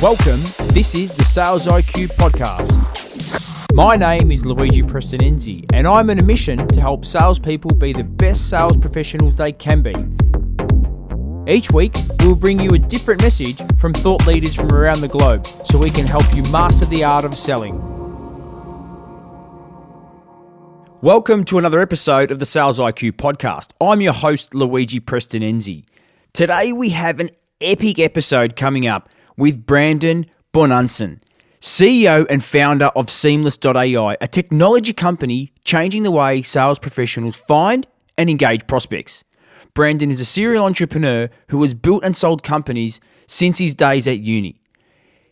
Welcome, this is the Sales IQ Podcast. My name is Luigi Prestinenzi, and I'm on a mission to help salespeople be the best sales professionals they can be. Each week, we'll bring you a different message from thought leaders from around the globe so we can help you master the art of selling. Welcome to another episode of the Sales IQ Podcast. I'm your host, Luigi Prestinenzi. Today, we have an epic episode coming up with Brandon Bornancin, CEO and founder of Seamless.ai, a technology company changing the way sales professionals find and engage prospects. Brandon is a serial entrepreneur who has built and sold companies since his days at uni.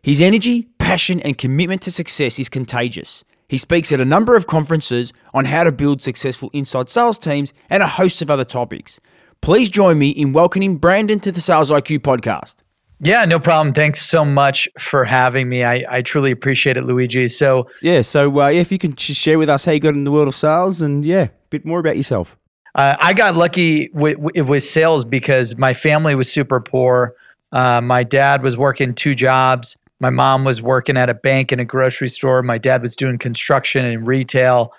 His energy, passion, and commitment to success is contagious. He speaks at a number of conferences on how to build successful inside sales teams and a host of other topics. Please join me in welcoming Brandon to the Sales IQ podcast. Yeah, no problem. Thanks so much for having me. I, I truly appreciate it, Luigi. So, yeah, so uh, yeah, if you can just share with us how you got in the world of sales and yeah, a bit more about yourself. Uh, I got lucky with, with sales because my family was super poor. Uh, my dad was working two jobs. My mom was working at a bank and a grocery store. My dad was doing construction and retail,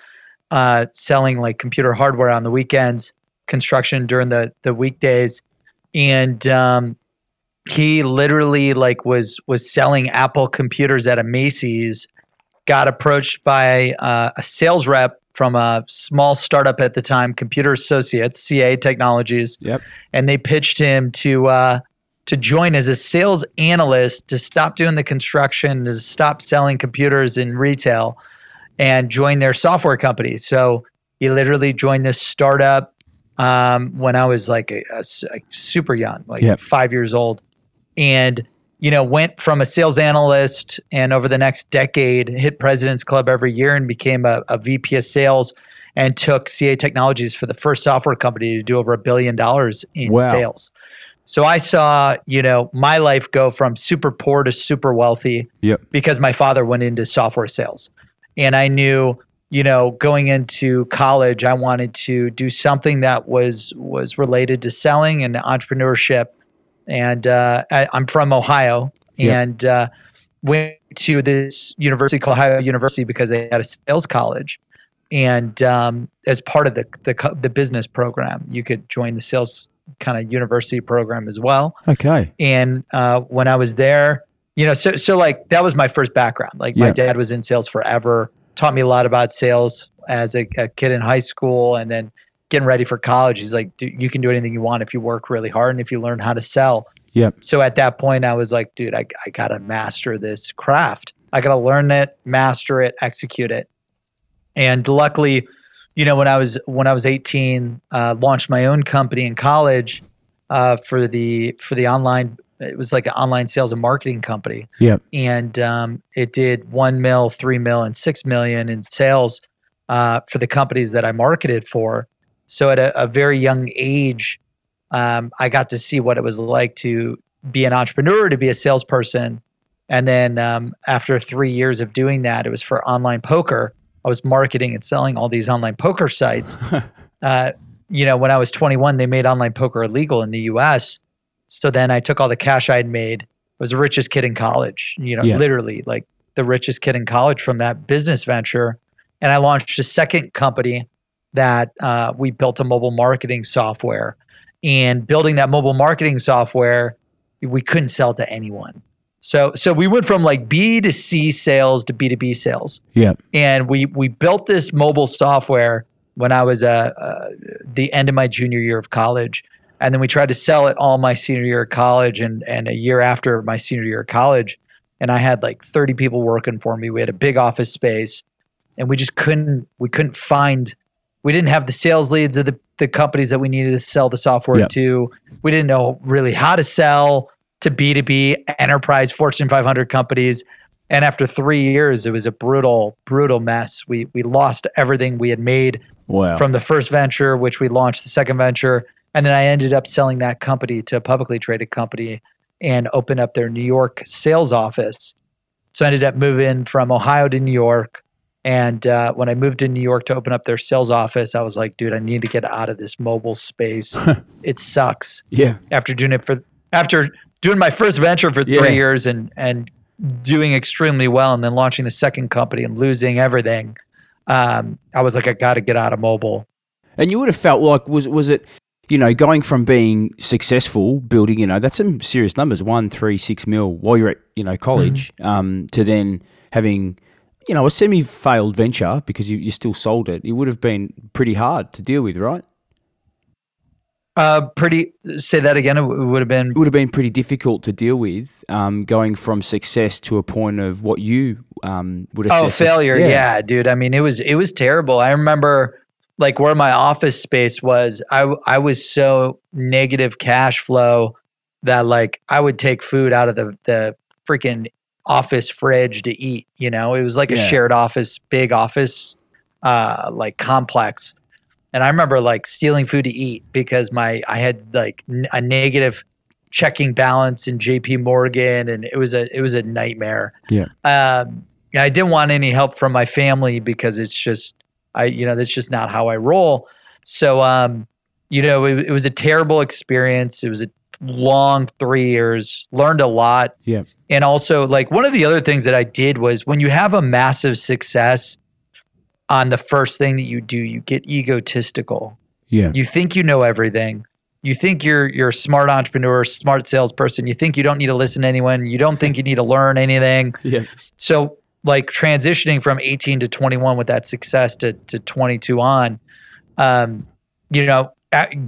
uh, selling like computer hardware on the weekends, construction during the the weekdays, and um, he literally like was was selling Apple computers at a Macy's. Got approached by uh, a sales rep from a small startup at the time, Computer Associates, CA Technologies. Yep. And they pitched him to uh, to join as a sales analyst to stop doing the construction, to stop selling computers in retail, and join their software company. So he literally joined this startup um, when I was like a, a, a super young, like Yep. five years old and you know went from a sales analyst and over the next decade hit president's club every year and became a, a vp of sales and took ca technologies for the first software company to do over a billion dollars in Wow. sales so i saw you know my life go from super poor to super wealthy Yep. because my father went into software sales and i knew you know going into college i wanted to do something that was was related to selling and entrepreneurship and uh, I, i'm from ohio Yeah. and uh, went to this university called ohio university because they had a sales college and um, as part of the, the the business program you could join the sales kind of university program as well Okay. and uh, when I was there, you know, so so like that was my first background. Like my dad was in sales forever, taught me a lot about sales as a, a kid in high school, and then getting ready for college. He's like, dude, you can do anything you want if you work really hard and if you learn how to sell. Yep. So at that point, I was like, dude, I I gotta master this craft. I gotta learn it, master it, execute it. And luckily, you know, when I was when I was 18, uh, launched my own company in college uh, for the for the online. It was like an online sales and marketing company, Yep. and um, it did one mil, three mil, and six million in sales uh, for the companies that I marketed for. So at a, a very young age, um, I got to see what it was like to be an entrepreneur, to be a salesperson, and then um, after three years of doing that, it was for online poker. I was marketing and selling all these online poker sites. uh, you know, when I was 21, they made online poker illegal in the U.S. So then I took all the cash I'd made. I was the richest kid in college. You know, Yeah. literally like the richest kid in college from that business venture. And I launched a second company that uh, we built a mobile marketing software. And building that mobile marketing software, we couldn't sell to anyone. So so we went from like B to C sales to B to B sales Yep. and we we built this mobile software when I was uh, uh, the end of my junior year of college, and then we tried to sell it all my senior year of college and and a year after my senior year of college, and I had like 30 people working for me. We had a big office space, and we just couldn't we couldn't find we didn't have the sales leads of the the companies that we needed to sell the software Yeah. to. We didn't know really how to sell to B2B enterprise Fortune 500 companies. And after three years, it was a brutal, brutal mess. We we lost everything we had made Wow. from the first venture, which we launched the second venture, and then I ended up selling that company to a publicly traded company and opened up their New York sales office. So I ended up moving from Ohio to New York. And uh, when I moved to New York to open up their sales office, I was like, dude, I need to get out of this mobile space. it sucks yeah. after doing it for after doing my first venture for three Yeah. years and and doing extremely well and then launching the second company and losing everything, um, I was like, I got to get out of mobile. And you would have felt like was was it, you know, going from being successful, building, you know, that's some serious numbers, one, three, six mil while you're at, you know, college, mm-hmm. um, to then having, you know, a semi-failed venture because you, you still sold it. It would have been pretty hard to deal with, right? Uh, pretty. Say that again. It would have been. It would have been pretty difficult to deal with, um, going from success to a point of what you um, would assess. Oh, failure. As, yeah. yeah, dude. I mean, it was it was terrible. I remember like where my office space was. I I was so negative cash flow that like I would take food out of the the freaking office fridge to eat. You know, it was like yeah. a shared office, big office, uh, like complex and I remember like stealing food to eat because my I had like n- a negative checking balance in JP Morgan and it was a it was a nightmare. Yeah. Um and I didn't want any help from my family because it's just I you know that's just not how I roll. So um you know it, it was a terrible experience. It was a long 3 years. Learned a lot. Yeah. And also like one of the other things that I did was when you have a massive success on the first thing that you do, you get egotistical. Yeah. You think you know everything. You think you're you're a smart entrepreneur, smart salesperson. You think you don't need to listen to anyone. You don't think you need to learn anything. Yeah. So like transitioning from 18 to 21 with that success to to 22 on, um, you know,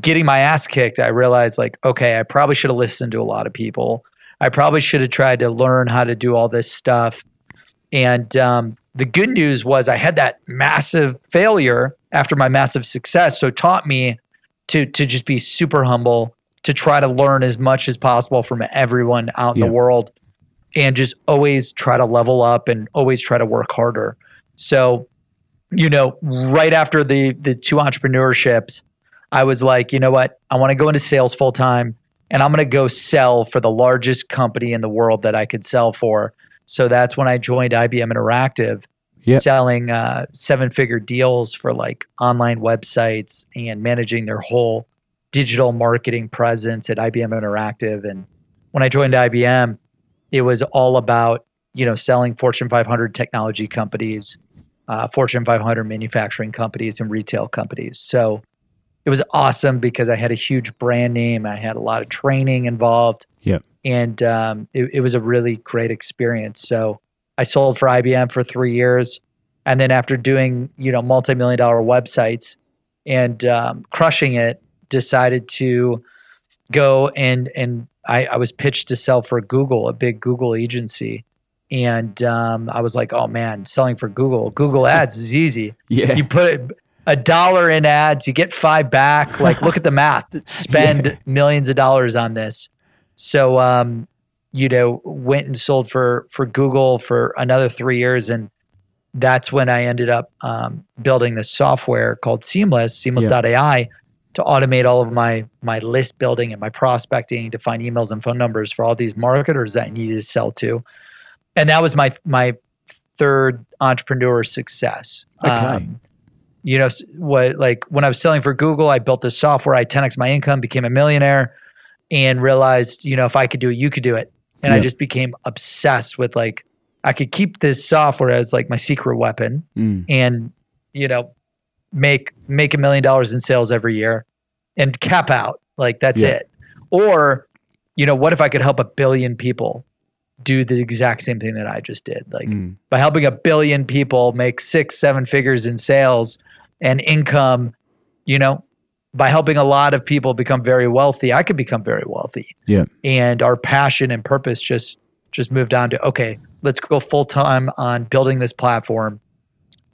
getting my ass kicked, I realized like, okay, I probably should have listened to a lot of people. I probably should have tried to learn how to do all this stuff. And um, the good news was I had that massive failure after my massive success. So it taught me to to just be super humble, to try to learn as much as possible from everyone out in yeah. the world and just always try to level up and always try to work harder. So, you know, right after the the two entrepreneurships, I was like, you know what? I want to go into sales full time and I'm going to go sell for the largest company in the world that I could sell for so that's when I joined IBM Interactive, yep. selling uh, seven figure deals for like online websites and managing their whole digital marketing presence at IBM Interactive. And when I joined IBM, it was all about you know selling Fortune 500 technology companies, uh, Fortune 500 manufacturing companies, and retail companies. So it was awesome because I had a huge brand name. I had a lot of training involved. Yep and um, it, it was a really great experience. So I sold for IBM for three years, and then after doing you know multi-million dollar websites and um, crushing it, decided to go and and I, I, was pitched to sell for Google, a big Google agency. And um, I was like, oh man, selling for Google, Google ads is easy. Yeah. You put a dollar in ads, you get five back. Like, look at the math. Spend yeah. millions of dollars on this. So, um, you know, went and sold for for Google for another three years, and that's when I ended up um, building this software called Seamless, Seamless.ai, yeah. to automate all of my my list building and my prospecting to find emails and phone numbers for all these marketers that I needed to sell to, and that was my my third entrepreneur success. Okay. Um, you know what like when i was selling for google i built this software i 10x my income became a millionaire and realized, you know, if I could do it, you could do it. And yeah. I just became obsessed with like, I could keep this software as like my secret weapon mm. and, you know, make, make a million dollars in sales every year and cap out. Like that's yeah. it. Or, you know, what if I could help a billion people do the exact same thing that I just did? Like mm. by helping a billion people make six, seven figures in sales and income, you know, by helping a lot of people become very wealthy, I could become very wealthy. Yeah. And our passion and purpose just just moved on to okay, let's go full time on building this platform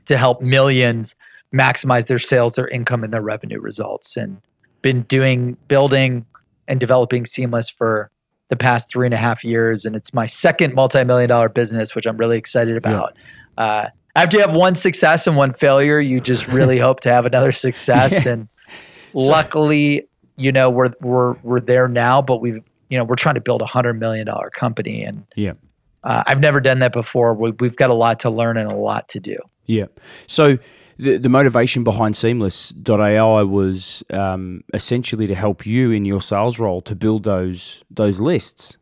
to help millions maximize their sales, their income, and their revenue results. And been doing building and developing Seamless for the past three and a half years, and it's my second multi-million dollar business, which I'm really excited about. Yeah. Uh, after you have one success and one failure, you just really hope to have another success. Yeah. And Luckily, you know, we're we're we're there now, but we've you know we're trying to build a hundred million dollar company, and yeah, uh, I've never done that before. We, we've got a lot to learn and a lot to do. Yeah. So the, the motivation behind Seamless.ai was um, essentially to help you in your sales role to build those those lists.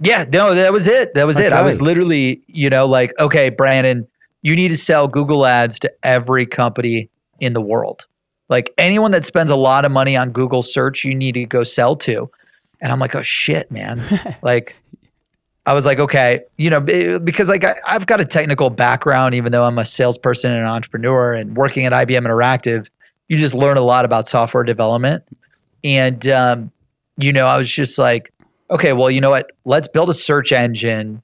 Yeah, no, that was it. That was it. I was literally, you know, like, okay, Brandon, you need to sell Google ads to every company in the world. Like anyone that spends a lot of money on Google search, you need to go sell to. And I'm like, oh shit, man. like, I was like, okay, you know, because like I, I've got a technical background, even though I'm a salesperson and an entrepreneur and working at IBM Interactive, you just learn a lot about software development. And, um, you know, I was just like, okay, well, you know what? Let's build a search engine.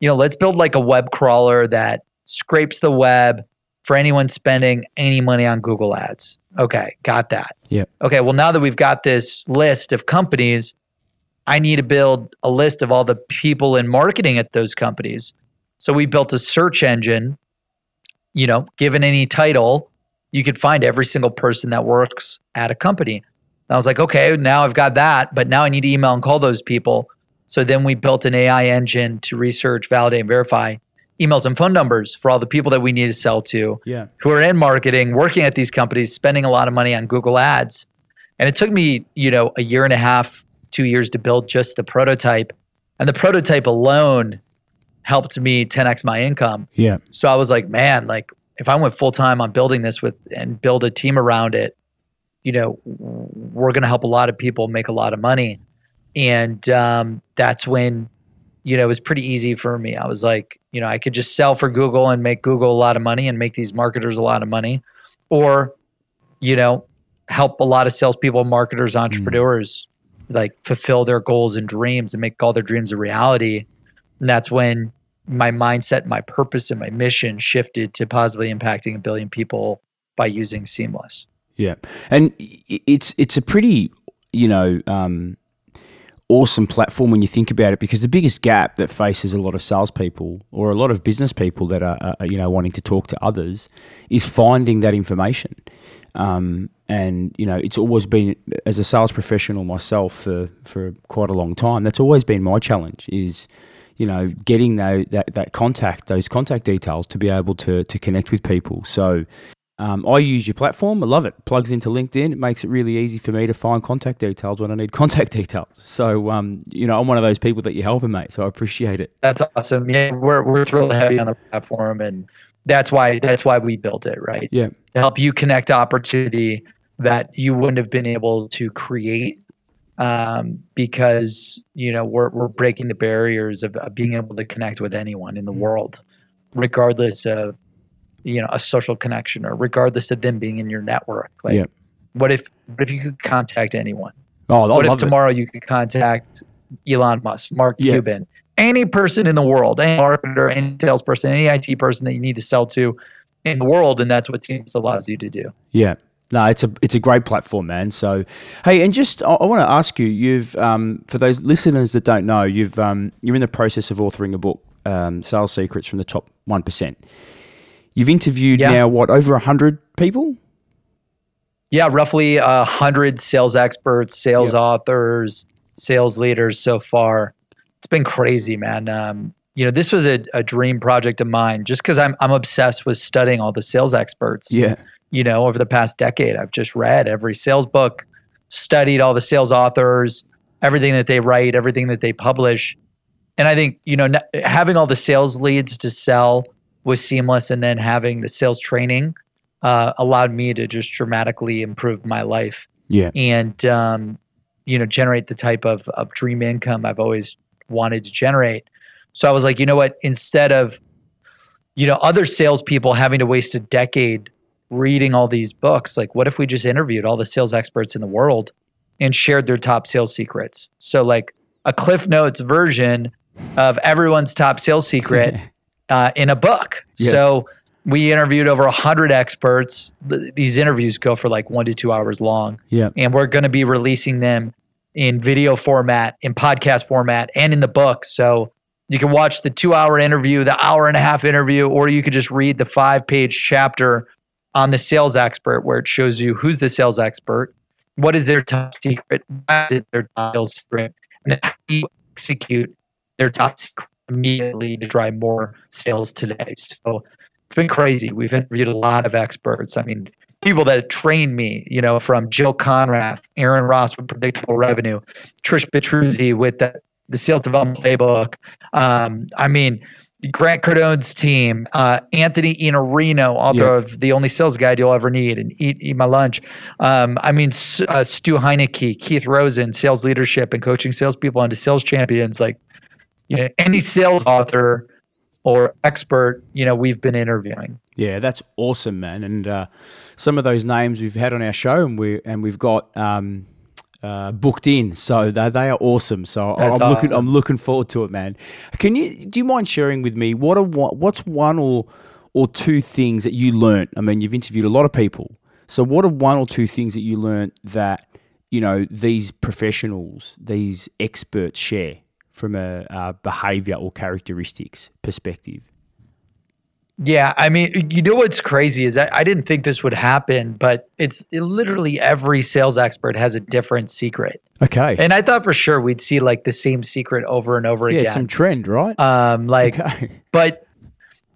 You know, let's build like a web crawler that scrapes the web for anyone spending any money on Google ads. Okay, got that. Yeah. Okay, well, now that we've got this list of companies, I need to build a list of all the people in marketing at those companies. So we built a search engine. You know, given any title, you could find every single person that works at a company. And I was like, okay, now I've got that, but now I need to email and call those people. So then we built an AI engine to research, validate, and verify emails and phone numbers for all the people that we need to sell to Yeah. who are in marketing, working at these companies, spending a lot of money on Google Ads. And it took me, you know, a year and a half, two years to build just the prototype. And the prototype alone helped me 10x my income. Yeah. So I was like, man, like if I went full time on building this with and build a team around it, you know, we're going to help a lot of people make a lot of money. And um, that's when, you know, it was pretty easy for me. I was like, you know, I could just sell for Google and make Google a lot of money and make these marketers a lot of money, or, you know, help a lot of salespeople, marketers, entrepreneurs like fulfill their goals and dreams and make all their dreams a reality. And that's when my mindset, my purpose, and my mission shifted to positively impacting a billion people by using Seamless. Yeah, and it's it's a pretty you know um, awesome platform when you think about it because the biggest gap that faces a lot of salespeople or a lot of business people that are, you know wanting to talk to others is finding that information. Um, and you know, it's always been as a sales professional myself for for quite a long time. That's always been my challenge is you know getting that that, that contact those contact details to be able to to connect with people. So um, I use your platform. I love it. Plugs into LinkedIn. It makes it really easy for me to find contact details when I need contact details. So, um, you know, I'm one of those people that you're helping, mate. So I appreciate it. That's awesome. Yeah, we're we're thrilled heavy on the platform, and that's why that's why we built it, right? Yeah. To help you connect opportunity that you wouldn't have been able to create um, because you know we're we're breaking the barriers of, of being able to connect with anyone in the world, regardless of you know a social connection or regardless of them being in your network. Like, Yeah. what if what if you could contact anyone? Oh, I what if love it. tomorrow you could contact Elon Musk, Mark Yeah. Cuban, any person in the world, any marketer, any salesperson, any IT person that you need to sell to in the world, and that's what Teams allows you to do. Yeah. No, it's a it's a great platform, man. So, hey, and just I, I want to ask you, you've um, for those listeners that don't know, you've um, you're in the process of authoring a book, um, Sales Secrets from the Top One Percent. You've interviewed Yeah. now what over hundred people? Yeah, roughly a hundred sales experts, sales Yep. authors, sales leaders so far. It's been crazy, man. Um, you know, this was a, a dream project of mine just because I'm I'm obsessed with studying all the sales experts. Yeah, you know, over the past decade. I've just read every sales book, studied all the sales authors, everything that they write, everything that they publish. And I think, you know, n- having all the sales leads to sell was seamless. And then having the sales training uh, allowed me to just dramatically improve my life yeah, and, um, you know, generate the type of, of dream income I've always wanted to generate. So I was like, you know what? Instead of, you know, other salespeople having to waste a decade reading all these books, like, what if we just interviewed all the sales experts in the world and shared their top sales secrets? So, like, a Cliff Notes version of everyone's top sales secret uh, in a book. Yeah. So, we interviewed over 100 experts. Th- These interviews go for like one to two hours long yeah, and we're going to be releasing them in video format, in podcast format, and in the book. So you can watch the two hour interview, the hour and a half interview, or you could just read the five page chapter on the sales expert where it shows you who's the sales expert, what is their top secret, what is their top sales secret, and then how do you execute their top secret immediately to drive more sales today. So it's been crazy. We've interviewed a lot of experts. I mean, people that trained me, you know, from Jill Konrath, Aaron Ross with predictable revenue, Trish Bertuzzi with the the sales development playbook. Um, I mean, Grant Cardone's team, uh, Anthony Iannarino, author yeah. of The Only Sales Guide You'll Ever Need and Eat, Eat My Lunch. Um, I mean, uh, Stu Heinecke, Keith Rosen, sales leadership and coaching salespeople into sales champions. Like, you know, any sales author or expert, you know, we've been interviewing. Yeah, that's awesome, man. And uh, some of those names we've had on our show, and we and we've got um, uh, booked in, so they, they are awesome. So That's I'm looking I'm looking forward to it, man. Can you do you mind sharing with me what are what's one or or two things that you learned? I mean, you've interviewed a lot of people, so what are one or two things that you learned that you know these professionals, these experts share from a, a behavior or characteristics perspective? Yeah, I mean, you know what's crazy is I, I didn't think this would happen, but it's it literally every sales expert has a different secret. Okay. And I thought for sure we'd see like the same secret over and over yeah, again. some trend, right? Um, like, okay. but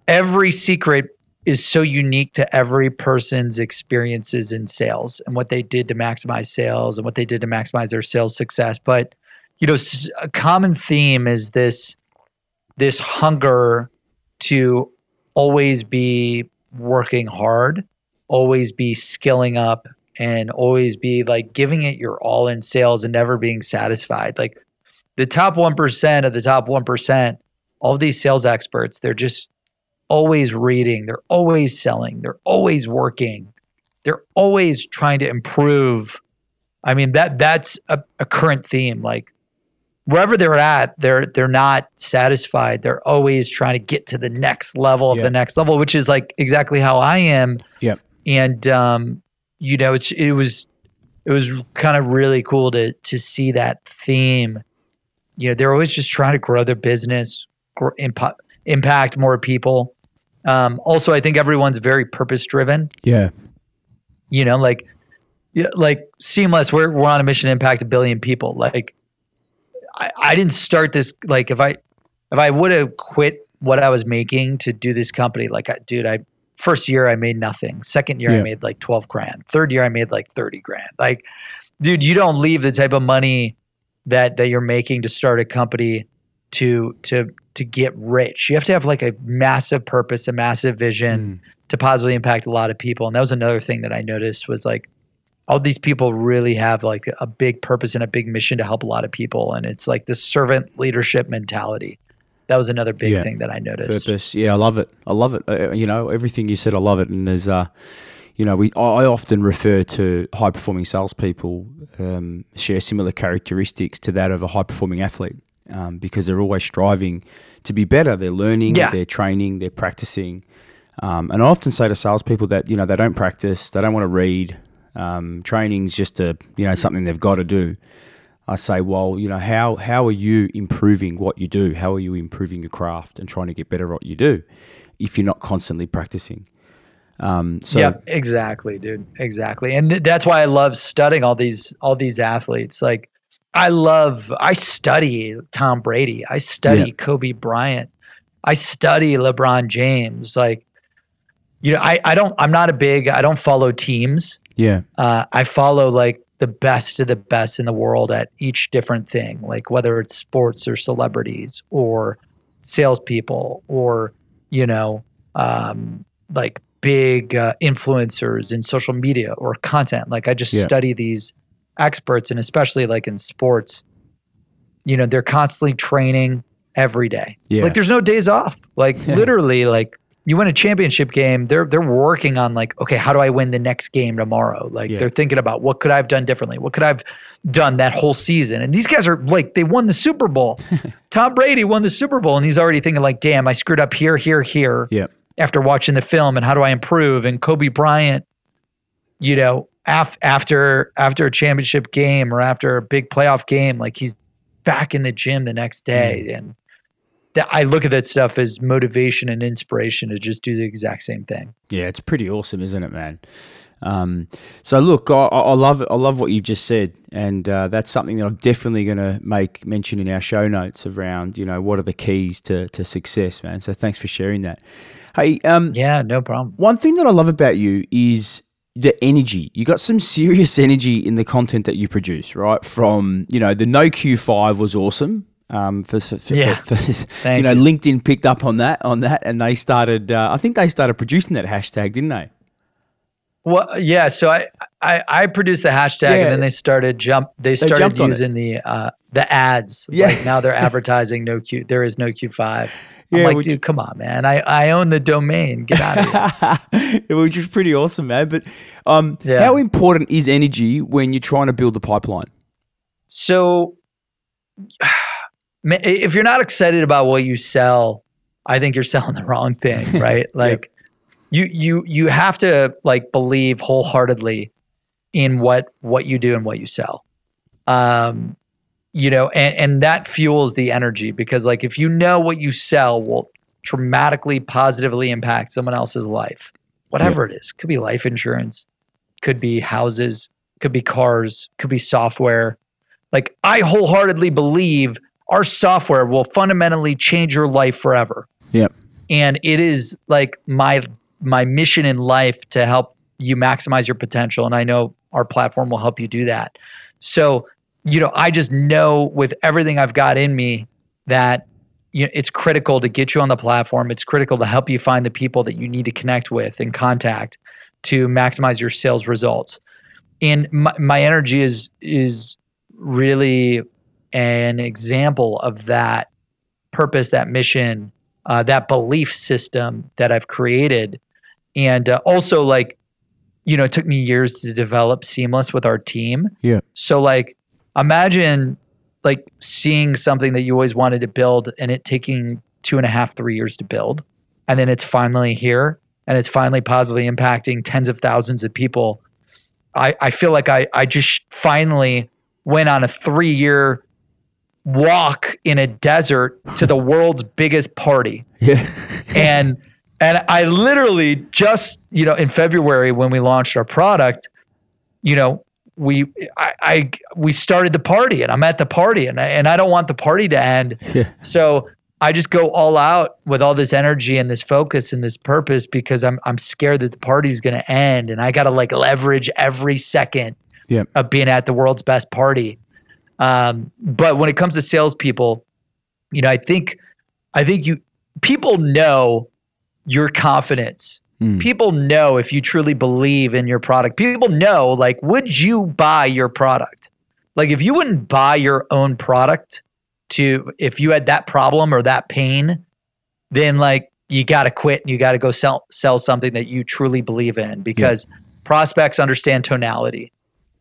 every secret is so unique to every person's experiences in sales and what they did to maximize sales and what they did to maximize their sales success. But you know, a common theme is this this hunger to always be working hard, always be skilling up, and always be like giving it your all in sales and never being satisfied. Like the top 1% of the top 1%, all these sales experts, they're just always reading, they're always selling, they're always working, they're always trying to improve. I mean that that's a, a current theme. Like wherever they're at, they're they're not satisfied. They're always trying to get to the next level of yep. the next level, which is like exactly how I am. Yeah. And um, you know, it's it was it was kind of really cool to to see that theme. You know, they're always just trying to grow their business, grow, impact impact more people. Um, also, I think everyone's very purpose driven. Yeah. You know, like, yeah, like seamless. We're we're on a mission to impact a billion people. Like, I, I didn't start this like if I if I would have quit what I was making to do this company, like I, dude, I first year I made nothing. Second year yeah. I made like twelve grand. Third year I made like thirty grand. Like, dude, you don't leave the type of money that that you're making to start a company to to to get rich. You have to have like a massive purpose, a massive vision mm. to positively impact a lot of people. And that was another thing that I noticed was like all these people really have like a big purpose and a big mission to help a lot of people. And it's like this servant leadership mentality. That was another big yeah. thing that i noticed. Purpose. Yeah i love it. I love it. Uh, you know everything you said i love it. And there's uh you know we i often refer to high performing salespeople um, share similar characteristics to that of a high performing athlete um, because they're always striving to be better. They're learning yeah. they're training they're practicing. Um, and I often say to salespeople that you know they don't practice, they don't want to read, um, training's just a you know something they've got to do. I say, well, you know, how how are you improving what you do? How are you improving your craft and trying to get better at what you do if you're not constantly practicing? Um, so yeah, exactly, dude, exactly, and th- that's why I love studying all these all these athletes. Like, I love, I study Tom Brady, I study yeah. Kobe Bryant, I study LeBron James. Like, you know, I I don't, I'm not a big, I don't follow teams. Yeah. Uh, I follow like the best of the best in the world at each different thing, like whether it's sports or celebrities or salespeople or, you know, um, like big uh, influencers in social media or content. Like I just yeah. study these experts and especially like in sports, you know, they're constantly training every day. Yeah. Like there's no days off. Like literally like you win a championship game, they're they're working on like, okay, how do I win the next game tomorrow? Like yeah. they're thinking about what could I have done differently? What could I have done that whole season? And these guys are like, they won the Super Bowl. Tom Brady won the Super Bowl, and he's already thinking like, damn, I screwed up here, here, here. Yeah. After watching the film, and how do I improve? And Kobe Bryant, you know, af- after after a championship game or after a big playoff game, like he's back in the gym the next day, mm. and that I look at that stuff as motivation and inspiration to just do the exact same thing. Yeah, it's pretty awesome, isn't it, man? Um, so look, I, I, love it. I love what you just said, and uh, that's something that I'm definitely going to make mention in our show notes around. You know, what are the keys to to success, man? So thanks for sharing that. Hey, um, yeah, no problem. One thing that I love about you is the energy. You got some serious energy in the content that you produce, right? From you know, the No Q5 was awesome Um, for, for, Yeah. for, for- you know, you. LinkedIn picked up on that on that, and they started. Uh, I think they started producing that hashtag, didn't they? Well, yeah. So I, I, I produced the hashtag, Yeah. and then they started jump. They started it. using the uh, the ads. Yeah. Like now they're advertising no Q. There is no Q five. I'm Yeah, like, dude, come on, man. I, I own the domain. Get out of here. Which is pretty awesome, man. But um, Yeah. how important is energy when you're trying to build the pipeline? So, if you're not excited about what you sell, I think you're selling the wrong thing, right? Like, you you you have to like believe wholeheartedly in what what you do and what you sell. Um, you know, and and that fuels the energy because like if you know what you sell will dramatically positively impact someone else's life, whatever it is, could be life insurance, could be houses, could be cars, could be software. Like I wholeheartedly believe our software will fundamentally change your life forever. Yep. And it is like my my mission in life to help you maximize your potential and I know our platform will help you do that. So, you know, I just know with everything I've got in me that you know, it's critical to get you on the platform. It's critical to help you find the people that you need to connect with and contact to maximize your sales results. And my, my energy is is really an example of that purpose, that mission, uh, that belief system that I've created. And uh, also, like, you know, it took me years to develop Seamless with our team. Yeah. So, like, imagine like seeing something that you always wanted to build and it taking two and a half, three years to build. And then it's finally here and it's finally positively impacting tens of thousands of people. I, I feel like I, I just finally went on a three year walk in a desert to the world's biggest party Yeah. and and I literally just you know in February when we launched our product, you know we I, I we started the party and I'm at the party and I, and I don't want the party to end, yeah. so I just go all out with all this energy and this focus and this purpose because I'm I'm scared that the party's going to end and I got to like leverage every second Yeah. of being at the world's best party. Um, but when it comes to salespeople, you know, I think I think you people know your confidence. Mm. People know if you truly believe in your product. People know like would you buy your product? Like if you wouldn't buy your own product to if you had that problem or that pain, then like you got to quit and you got to go sell sell something that you truly believe in because prospects understand tonality.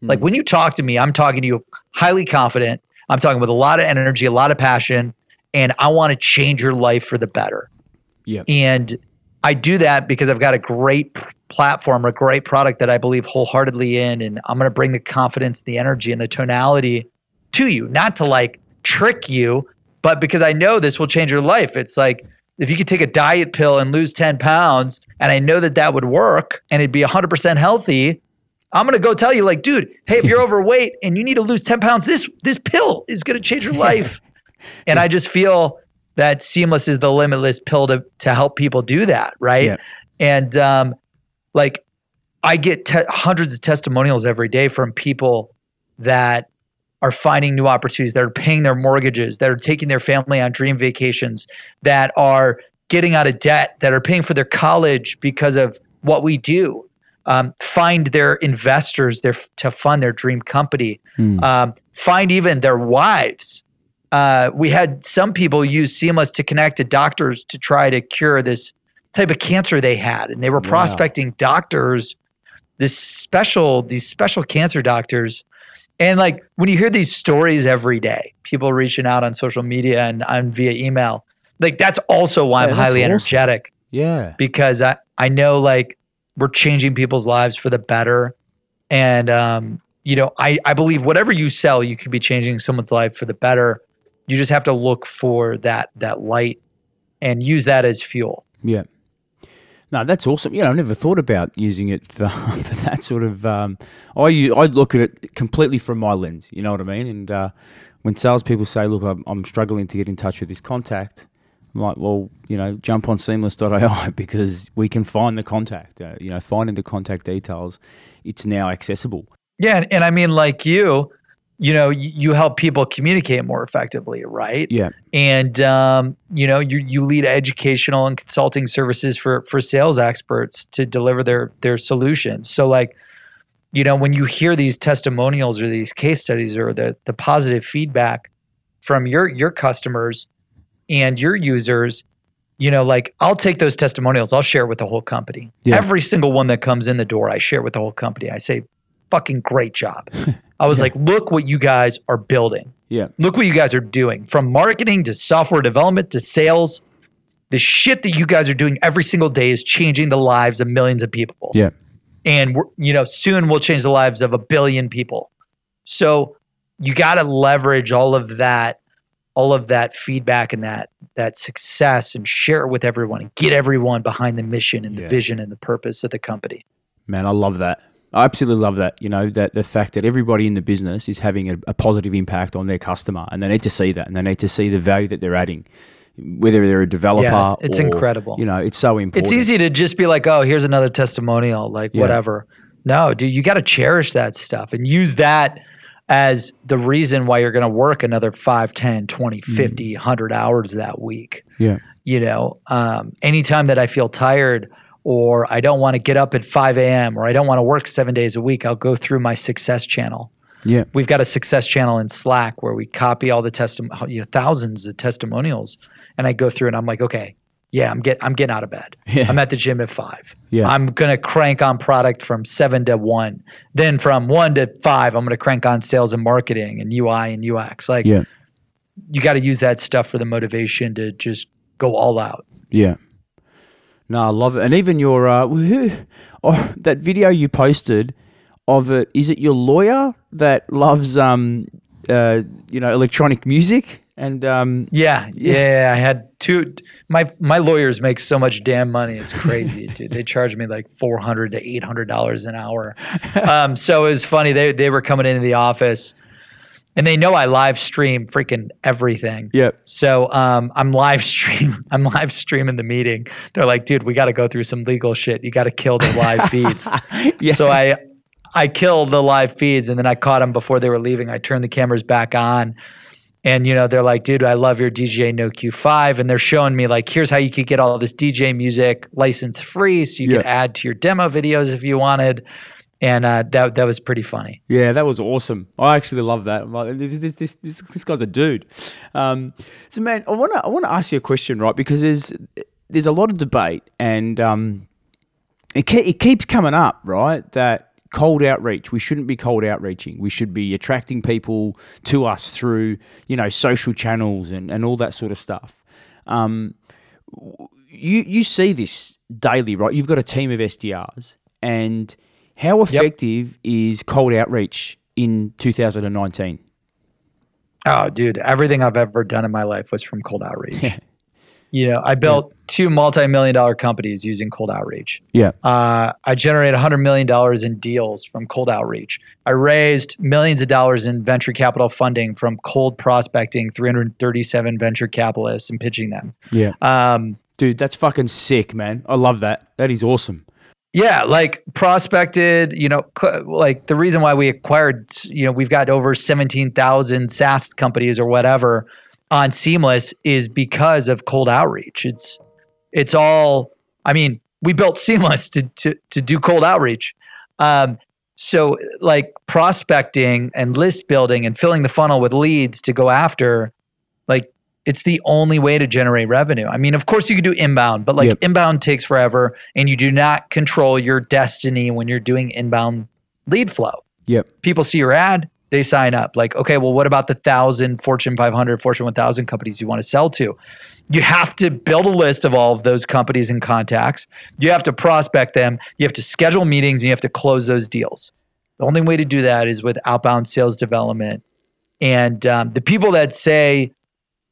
Hmm. Like when you talk to me, I'm talking to you highly confident. I'm talking with a lot of energy, a lot of passion, and I want to change your life for the better. Yeah. And I do that because I've got a great platform, a great product that I believe wholeheartedly in, and I'm going to bring the confidence, the energy, and the tonality to you, not to like trick you, but because I know this will change your life. It's like if you could take a diet pill and lose 10 pounds, and I know that that would work and it'd be 100% healthy. I'm gonna go tell you, like, dude, hey, if you're overweight and you need to lose 10 pounds, this this pill is gonna change your life. and I just feel that Seamless is the limitless pill to to help people do that, right? Yeah. And um, like, I get te- hundreds of testimonials every day from people that are finding new opportunities, that are paying their mortgages, that are taking their family on dream vacations, that are getting out of debt, that are paying for their college because of what we do. Um, find their investors their, to fund their dream company. Mm. Um, find even their wives. Uh, we had some people use Seamless to connect to doctors to try to cure this type of cancer they had, and they were Wow. prospecting doctors, this special these special cancer doctors. And like when you hear these stories every day, people reaching out on social media and on via email, like that's also why Yeah, I'm highly awesome. energetic Yeah. because I, I know like we're changing people's lives for the better. And, um, you know, I, I believe whatever you sell, you could be changing someone's life for the better. You just have to look for that, that light and use that as fuel. Yeah. No, that's awesome. You know, I never thought about using it for, for that sort of. Um, I I look at it completely from my lens. You know what I mean? And uh, when salespeople say, "Look, I'm, I'm struggling to get in touch with this contact," I'm like, "Well, you know, jump on Seamless.ai because we can find the contact. Uh, you know, finding the contact details, it's now accessible." Yeah. And, and I mean, like you, you know you, you help people communicate more effectively right Yeah. and um, you know you you lead educational and consulting services for for sales experts to deliver their their solutions so like you know when you hear these testimonials or these case studies or the the positive feedback from your your customers and your users you know like I'll take those testimonials I'll share with the whole company. Yeah. every single one that comes in the door I share with the whole company. I say fucking great job. I was like look what you guys are building. Yeah. look what you guys are doing from marketing to software development to sales. The shit that you guys are doing every single day is changing the lives of millions of people. Yeah. and we're, you know soon we'll change the lives of a billion people. So you got to leverage all of that all of that feedback and that that success and share it with everyone and get everyone behind the mission and the Yeah. vision and the purpose of the company Man, I love that. I absolutely love that. You know, that the fact that everybody in the business is having a, a positive impact on their customer and they need to see that and they need to see the value that they're adding, whether they're a developer Yeah, it's or, incredible. You know, it's so important. It's easy to just be like, oh, here's another testimonial, like Yeah. whatever. No, dude, you got to cherish that stuff and use that as the reason why you're going to work another 5, 10, 20, Mm-hmm. 50, 100 hours that week. Yeah. You know, um, anytime that I feel tired or I don't want to get up at 5 a.m. or I don't want to work seven days a week, I'll go through my success channel. Yeah. We've got a success channel in Slack where we copy all the testim- you know, thousands of testimonials, and I go through and I'm like, okay, yeah, I'm get I'm getting out of bed. Yeah. I'm at the gym at five. Yeah. I'm gonna crank on product from seven to one. Then from one to five, I'm gonna crank on sales and marketing and UI and UX. Like Yeah. you got to use that stuff for the motivation to just go all out. Yeah. No, I love it. And even your uh, who, oh, that video you posted of it, is it your lawyer that loves um uh you know electronic music and um Yeah, yeah. I had two. My my lawyers make so much damn money. It's crazy, dude. They charge me like four hundred to eight hundred dollars an hour. Um, so it was funny. They they were coming into the office, and they know I live stream freaking everything. yeah So um, I'm live stream. I'm live streaming the meeting. They're like, dude, we got to go through some legal shit. You got to kill the live feeds. yeah So I I killed the live feeds and then I caught them before they were leaving. I turned the cameras back on. And you know, they're like, dude, I love your DJ No Q5. And they're showing me like, here's how you could get all this DJ music license free. So you could add to your demo videos if you wanted. And uh, that that was pretty funny. Yeah, that was awesome. I actually love that. Like, this, this, this, this, this guy's a dude. Um, so, man, I want to I want to ask you a question, right? Because there's there's a lot of debate, and um, it ke- it keeps coming up, right? That cold outreach. We shouldn't be cold outreaching. We should be attracting people to us through you know social channels and and all that sort of stuff. Um, you you see this daily, right? You've got a team of SDRs, and how effective is cold outreach in 2019? Oh, dude, everything I've ever done in my life was from cold outreach. You know, I built two multi-million dollar companies using cold outreach. Yeah, Uh, I generated $100 million in deals from cold outreach. I raised millions of dollars in venture capital funding from cold prospecting 337 venture capitalists and pitching them. yeah, Um, dude, that's fucking sick, man. I love that. That is awesome. yeah, like prospected, you know, like the reason why we acquired, you know, we've got over 17,000 SaaS companies or whatever on Seamless is because of cold outreach. It's, it's all, I mean, we built Seamless to, to, to do cold outreach. Um, so like prospecting and list building and filling the funnel with leads to go after, like it's the only way to generate revenue. I mean, of course you could do inbound, but like Yep. inbound takes forever and you do not control your destiny when you're doing inbound lead flow. Yep. People see your ad, they sign up. Like, okay, well, what about the thousand Fortune 500, Fortune 1000 companies you want to sell to? You have to build a list of all of those companies and contacts. You have to prospect them. You have to schedule meetings and you have to close those deals. The only way to do that is with outbound sales development. And um, the people that say,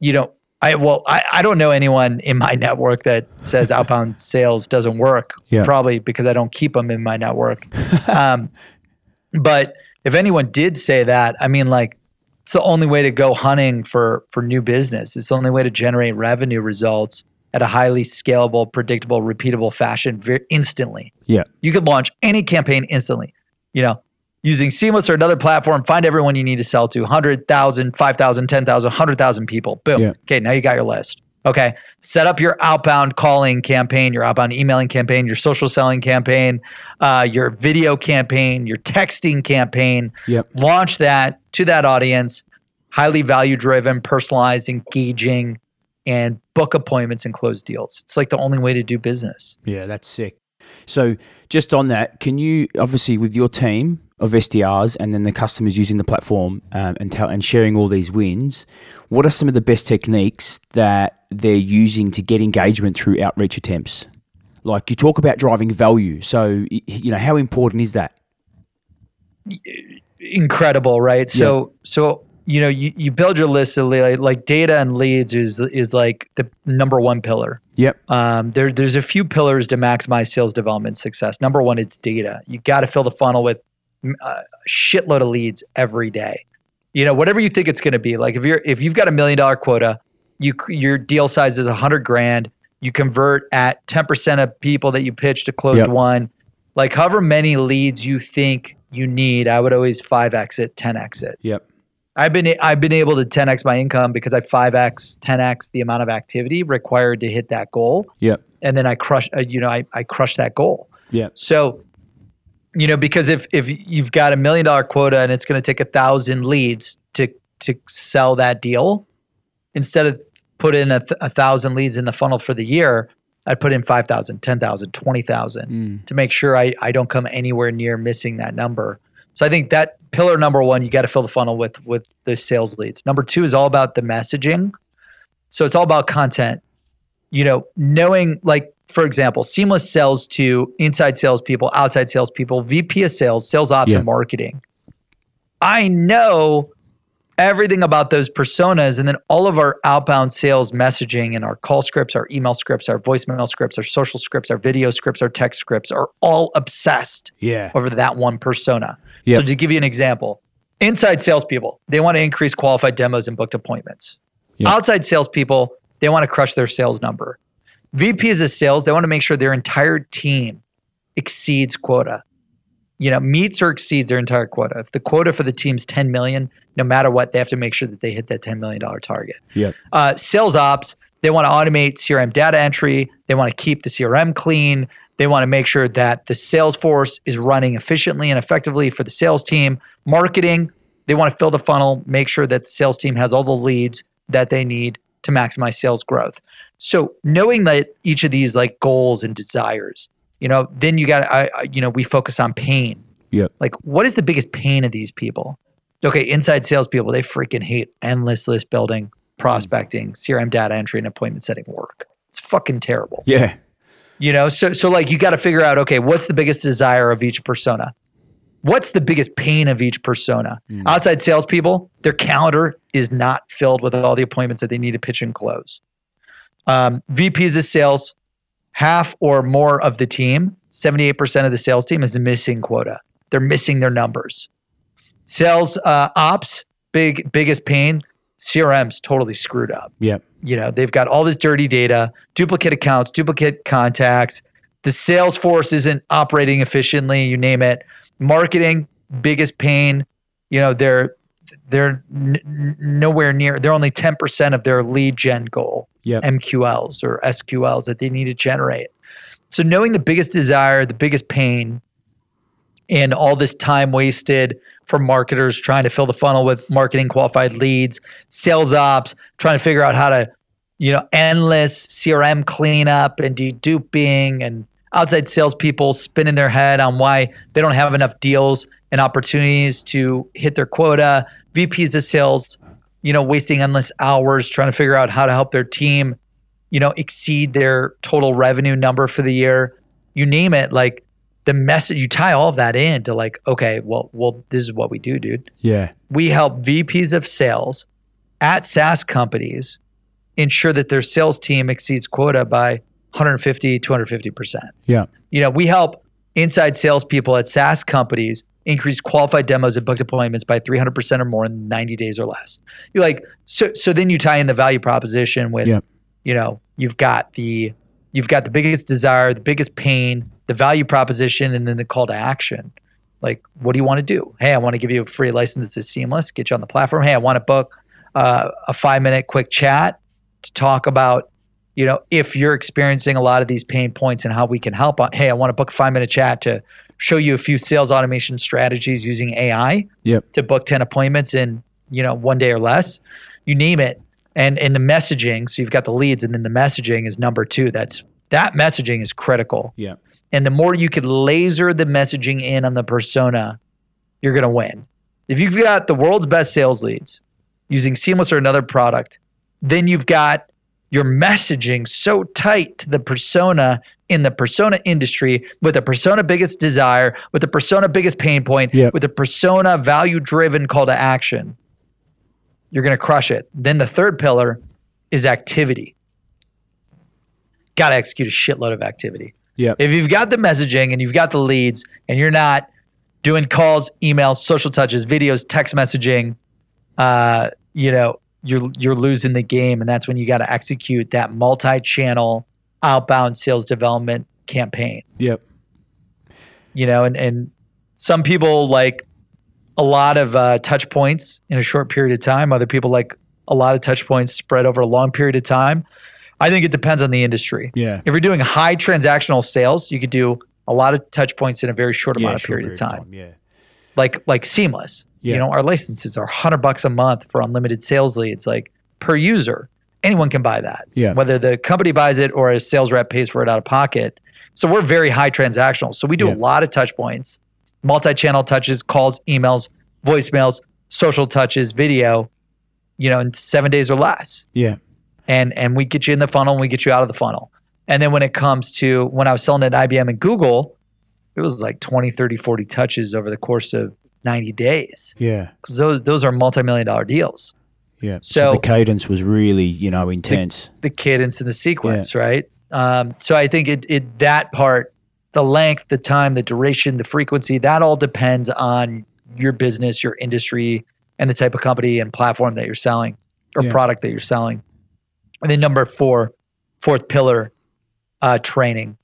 you know, I well, I, I don't know anyone in my network that says outbound sales doesn't work. Yeah. Probably because I don't keep them in my network. um, but if anyone did say that, I mean, like, it's the only way to go hunting for for new business. It's the only way to generate revenue results at a highly scalable, predictable, repeatable fashion very instantly. Yeah. You could launch any campaign instantly. You know, using Seamless or another platform, find everyone you need to sell to 100,000, 5,000, 10,000, 100,000 people. Boom. Yeah. Okay, now you got your list. Okay, set up your outbound calling campaign, your outbound emailing campaign, your social selling campaign, uh, your video campaign, your texting campaign. Yep. Launch that to that audience, highly value driven, personalized, engaging, and book appointments and close deals. It's like the only way to do business. Yeah, that's sick. So, just on that, can you obviously with your team of SDRs and then the customers using the platform um, and tell, and sharing all these wins, what are some of the best techniques that they're using to get engagement through outreach attempts? Like you talk about driving value, so you know how important is that? incredible, right? So so you know you, you build your list of like, like data and leads is is like the number one pillar. Yep. Um, there there's a few pillars to maximize sales development success. Number one, it's data. You got to fill the funnel with a shitload of leads every day. You know whatever you think it's going to be. Like if you're if you've got a million dollar quota, you your deal size is a hundred grand. You convert at ten percent of people that you pitch to closed Yep. one. Like however many leads you think you need, I would always five x it, ten x it. Yep. I've been I've been able to 10x my income because I 5x 10x the amount of activity required to hit that goal, Yep. and then I crush uh, you know I I crush that goal. Yeah. So, you know because if if you've got a million dollar quota and it's going to take a thousand leads to to sell that deal, instead of put in a, th- a thousand leads in the funnel for the year, I'd put in 5,000, 10,000, 20,000 Mm. to make sure I, I don't come anywhere near missing that number. So I think that pillar number one, you got to fill the funnel with with the sales leads. Number two is all about the messaging. So it's all about content. You know, knowing like for example, Seamless sells to inside salespeople, outside salespeople, VP of sales, sales ops, Yeah. and marketing. I know everything about those personas and then all of our outbound sales messaging and our call scripts our email scripts our voicemail scripts our social scripts our video scripts our text scripts are all obsessed Yeah. over that one persona Yep. so to give you an example inside salespeople they want to increase qualified demos and booked appointments Yep. outside salespeople they want to crush their sales number vps of sales they want to make sure their entire team exceeds quota. You know meets or exceeds their entire quota. If the quota for the team's 10 million no matter what they have to make sure that they hit that 10 million dollar target. Yep. uh, sales ops they want to automate crm data entry they want to keep the crm clean they want to make sure that the sales force is running efficiently and effectively for the sales team. Marketing they want to fill the funnel make sure that the sales team has all the leads that they need to maximize sales growth so knowing that each of these like goals and desires you know then you got I, I you know we focus on pain. Yep. like what is the biggest pain of these people? Okay inside salespeople they freaking hate endless list building prospecting crm data entry and appointment setting work. It's fucking terrible. Yeah. you know so so like you got to figure out okay what's the biggest desire of each persona? What's the biggest pain of each persona? Mm. Outside salespeople their calendar is not filled with all the appointments that they need to pitch and close um, vps of sales half or more of the team 78% of the sales team is missing quota. They're missing their numbers. Sales uh, ops big biggest pain crm's totally screwed up. Yep. you know they've got all this dirty data duplicate accounts duplicate contacts. The sales force isn't operating efficiently you name it. Marketing biggest pain you know they're they're n- nowhere near they're only 10% of their lead gen goal Yep. mqls or sqls that they need to generate so knowing the biggest desire the biggest pain and all this time wasted for marketers trying to fill the funnel with marketing qualified leads, sales ops, trying to figure out how to, you know, endless CRM cleanup and deduping and outside salespeople spinning their head on why they don't have enough deals and opportunities to hit their quota. VPs of sales, you know, wasting endless hours trying to figure out how to help their team, you know, exceed their total revenue number for the year. You name it, like the message you tie all of that into like, okay, well, well, this is what we do, dude. Yeah. We help VPs of sales at SaaS companies ensure that their sales team exceeds quota by 150, 250%. Yeah. You know, we help inside salespeople at SaaS companies increase qualified demos and booked appointments by 300% or more in 90 days or less. You're like, so, so then you tie in the value proposition with, Yep. you know, you've got the, you've got the biggest desire, the biggest pain, the value proposition, and then the call to action. Like, what do you want to do? Hey, I want to give you a free license to Seamless, get you on the platform. Hey, I want to book uh, a five minute quick chat to talk about, you know, if you're experiencing a lot of these pain points and how we can help. Uh, hey, I want to book a five minute chat to show you a few sales automation strategies using AI Yep. to book 10 appointments in, you know, one day or less. You name it. And in the messaging, so you've got the leads and then the messaging is number two. That's that messaging is critical. Yeah. And the more you could laser the messaging in on the persona, you're going to win. If you've got the world's best sales leads using Seamless or another product, then you've got your messaging so tight to the persona in the persona industry with the persona biggest desire, with the persona biggest pain point, Yep. with the persona value driven call to action. You're going to crush it. Then the third pillar is activity. Got to execute a shitload of activity. Yep. If you've got the messaging and you've got the leads and you're not doing calls, emails, social touches, videos, text messaging, uh, you know, you're you're losing the game, and that's when you got to execute that multi-channel outbound sales development campaign. Yep. You know, and and some people like a lot of uh, touch points in a short period of time. Other people like a lot of touch points spread over a long period of time. I think it depends on the industry. Yeah. If you're doing high transactional sales, you could do a lot of touch points in a very short amount of short period of time. Yeah. Like like seamless. Yeah. You know, our licenses are hundred bucks a month for unlimited sales leads, like per user. Anyone can buy that. Yeah. Whether the company buys it or a sales rep pays for it out of pocket. So we're very high transactional. So we do Yeah. a lot of touch points, multi-channel touches, calls, emails, voicemails, social touches, video, you know, in seven days or less Yeah. and and we get you in the funnel and we get you out of the funnel. And then when it comes to when I was selling at IBM and Google, it was like 20, 30, 40 touches over the course of 90 days Yeah. because those those are multi-million dollar deals. Yeah. So- the cadence was really, you know, intense. The cadence and the sequence, right? Um, so I think it it that part, the length, the time, the duration, the frequency, that all depends on your business, your industry, and the type of company and platform that you're selling or Yeah. product that you're selling. And then number four, fourth pillar, uh, training.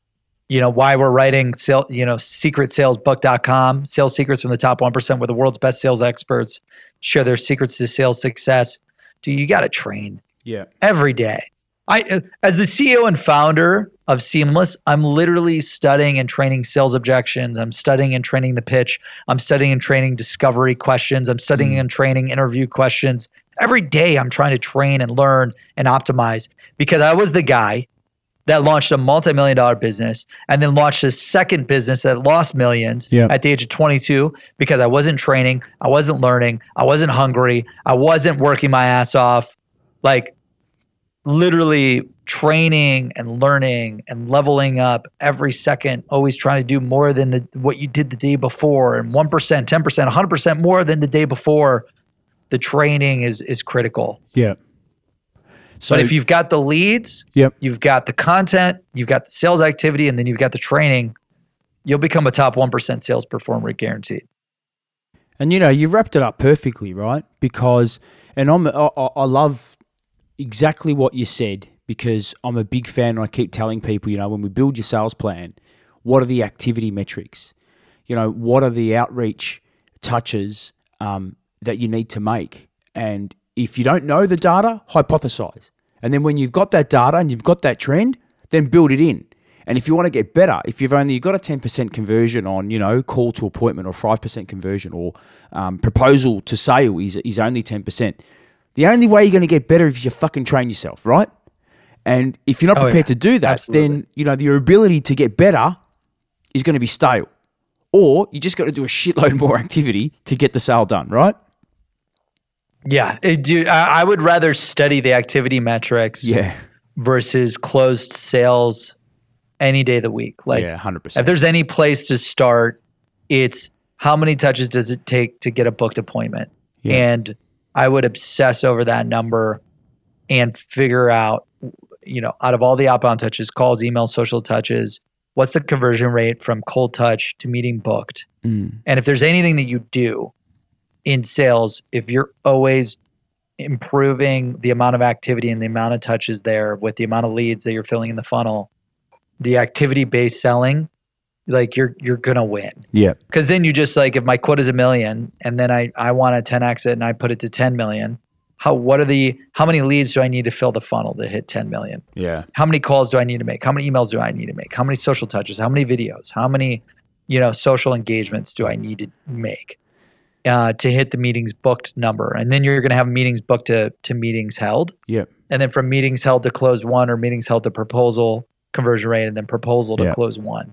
You know, why we're writing sale, you know, secretsalesbook.com, sales secrets from the top 1%, where the world's best sales experts share their secrets to sales success. Do you got to train Yeah. every day? I, as the CEO and founder of Seamless, I'm literally studying and training sales objections. I'm studying and training the pitch. I'm studying and training discovery questions. I'm studying mm. and training interview questions. Every day, I'm trying to train and learn and optimize because I was the guy that launched a multi-million dollar business and then launched a second business that lost millions at the age of 22 because I wasn't training, I wasn't learning, I wasn't hungry, I wasn't working my ass off. Like literally training and learning and leveling up every second, always trying to do more than the, what you did the day before and 1%, 10%, 100% more than the day before. The training is is critical. Yeah. So but if you've got the leads, Yep. you've got the content, you've got the sales activity, and then you've got the training, you'll become a top 1% sales performer guaranteed. And you know, you wrapped it up perfectly, right? Because, and I'm, I, I I love exactly what you said because I'm a big fan. And I keep telling people, you know, when we build your sales plan, what are the activity metrics? You know, what are the outreach touches um, that you need to make? And if you don't know the data, hypothesize. And then when you've got that data and you've got that trend, then build it in. And if you want to get better, if you've only got a 10% conversion on, you know, call to appointment or 5% conversion or um, proposal to sale is, is only 10%, the only way you're going to get better is if you fucking train yourself, right? And if you're not Oh, prepared yeah. to do that, Absolutely. then, you know, your ability to get better is going to be stale. Or you just got to do a shitload more activity to get the sale done, right? Yeah, it, dude, I, I would rather study the activity metrics Yeah. versus closed sales any day of the week. Like, yeah, 100%. if there's any place to start, it's how many touches does it take to get a booked appointment? Yeah. And I would obsess over that number and figure out, you know, out of all the outbound touches, calls, emails, social touches, what's the conversion rate from cold touch to meeting booked? Mm. And if there's anything that you do in sales, if you're always improving the amount of activity and the amount of touches there with the amount of leads that you're filling in the funnel, the activity based selling like you're you're gonna win. Yeah. Because then you just like if my quote is a million and then I I want to 10x it and I put it to 10 million. How what are the how many leads do I need to fill the funnel to hit 10 million? Yeah. How many calls do I need to make? How many emails do I need to make? How many social touches? How many videos? How many you know social engagements do I need to make uh, to hit the meetings booked number? And then you're gonna have meetings booked to to meetings held. Yeah. And then from meetings held to closed one or meetings held to proposal conversion rate and then proposal to Yeah. close one.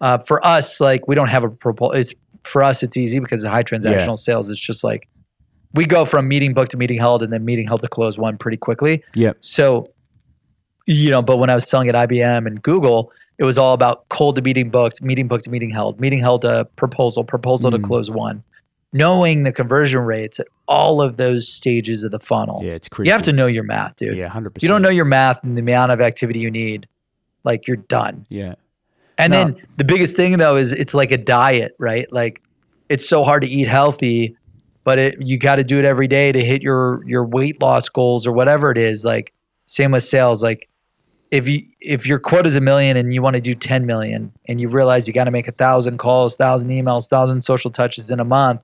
Uh, for us, like we don't have a proposal. It's for us, it's easy because of high transactional sales. It's just like we go from meeting booked to meeting held and then meeting held to close one pretty quickly. Yeah. So, you know, but when I was selling at IBM and Google, it was all about cold to meeting booked, meeting booked to meeting held, meeting held to proposal, proposal Mm. to close one. Knowing the conversion rates at all of those stages of the funnel, Yeah. It's crazy. you have to know your math, dude. Yeah. Hundred percent. If you don't know your math and the amount of activity you need, like you're done. Yeah. And No. then the biggest thing though is it's like a diet, right? Like it's so hard to eat healthy, but it, you got to do it every day to hit your your weight loss goals or whatever it is. Like same with sales. Like if you if your quota is a million and you want to do 10 million and you realize you got to make a thousand calls, thousand emails, thousand social touches in a month,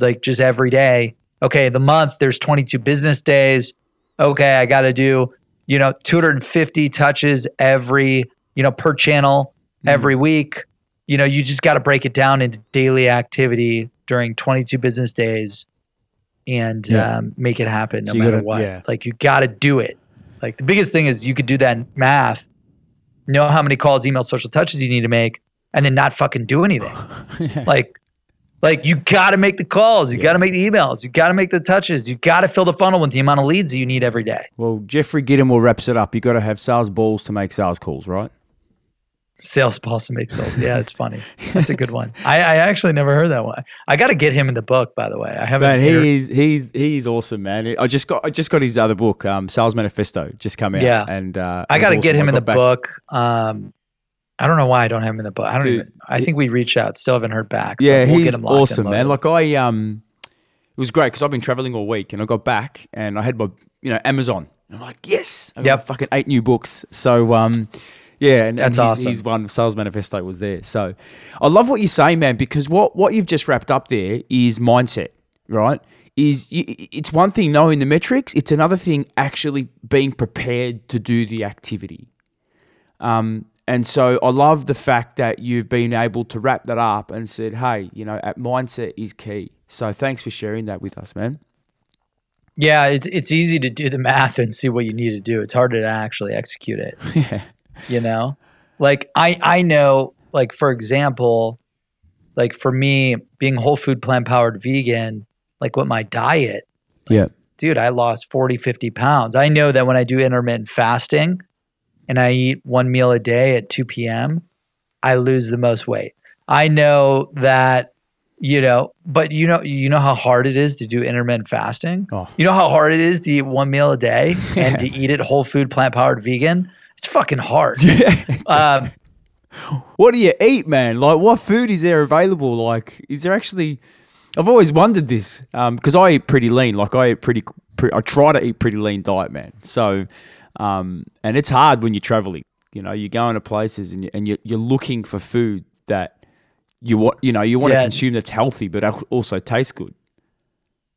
like just every day. Okay, the month there's 22 business days. Okay, I got to do you know 250 touches every you know per channel Mm. every week. You know, you just got to break it down into daily activity during 22 business days and Yeah. um, make it happen no So matter gotta- what. yeah. Like you got to do it. Like the biggest thing is you could do that math, know how many calls, emails, social touches you need to make, and then not fucking do anything. like, like you got to make the calls, you Yeah. got to make the emails, you got to make the touches, you got to fill the funnel with the amount of leads that you need every day. Well, Jeffrey Gitomer wraps it up. You got to have sales balls to make sales calls, right? Sales balls to make sales. Yeah, it's funny. That's a good one. I, I actually never heard that one. I got to get him in the book, by the way. I haven't. Man, heard- he is he's he's awesome, man. I just got I just got his other book, um, Sales Manifesto, just come out. Yeah. and uh, I got to get awesome. him in the back- book. Um, I don't know why I don't have him in the book. I don't Dude, even. I think we reached out. Still haven't heard back. Yeah, we'll get he's awesome, man. Like I um, it was great because I've been traveling all week, and I got back and I had my you know Amazon. And I'm like, yes, I got Yep. fucking eight new books. So um, yeah, and, and That's his, awesome. his one Sales Manifesto was there. So I love what you're saying, man, because what what you've just wrapped up there is mindset, right? Is it's one thing knowing the metrics, it's another thing actually being prepared to do the activity. Um, and so I love the fact that you've been able to wrap that up and said, hey, you know, at mindset is key. So thanks for sharing that with us, man. yeah, it's it's easy to do the math and see what you need to do. It's harder to actually execute it. yeah. you know like i i know like for example like for me being whole food plant powered vegan like with my diet Yeah. dude i lost 40 50 pounds i know that when i do intermittent fasting and i eat one meal a day at 2 p.m i lose the most weight i know that you know but you know you know how hard it is to do intermittent fasting Oh. you know how hard it is to eat one meal a day Yeah. and to eat it whole food plant powered vegan it's fucking hard Yeah. um, what do you eat, man? Like, what food is there available? Like, is there actually? I've always wondered this because I eat pretty lean. Like, I eat pretty, pre- I try to eat pretty lean diet, man. So, um, and it's hard when you're traveling. You know, you're going to places and you, and you're, you're looking for food that you want. You know, you want to consume that's healthy, but also tastes good.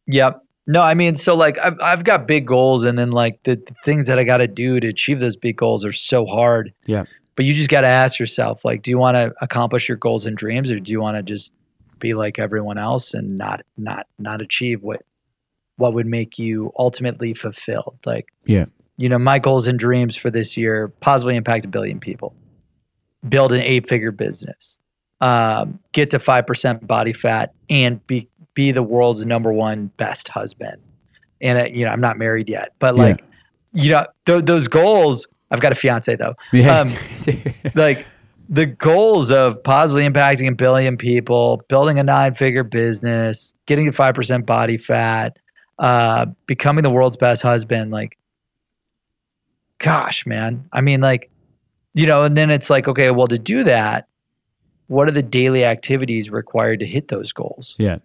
Yep. No, I mean, so like I've I've got big goals, and then like the, the things that I got to do to achieve those big goals are so hard. Yeah. But you just got to ask yourself, like, do you want to accomplish your goals and dreams, or do you want to just be like everyone else and not not not achieve what what would make you ultimately fulfilled? Like, Yeah. You know, my goals and dreams for this year: positively impact a billion people, build an eight-figure business, um, get to five percent body fat, and be be the world's number one best husband. And uh, you know, I'm not married yet, but Yeah. like, you know, th- those goals. I've got a fiance though. Yeah. Um, like the goals of positively impacting a billion people, building a nine-figure business, getting to five percent body fat, uh, becoming the world's best husband. Like, gosh, man. I mean, like, you know, and then it's like, okay, well, to do that, what are the daily activities required to hit those goals? yeah.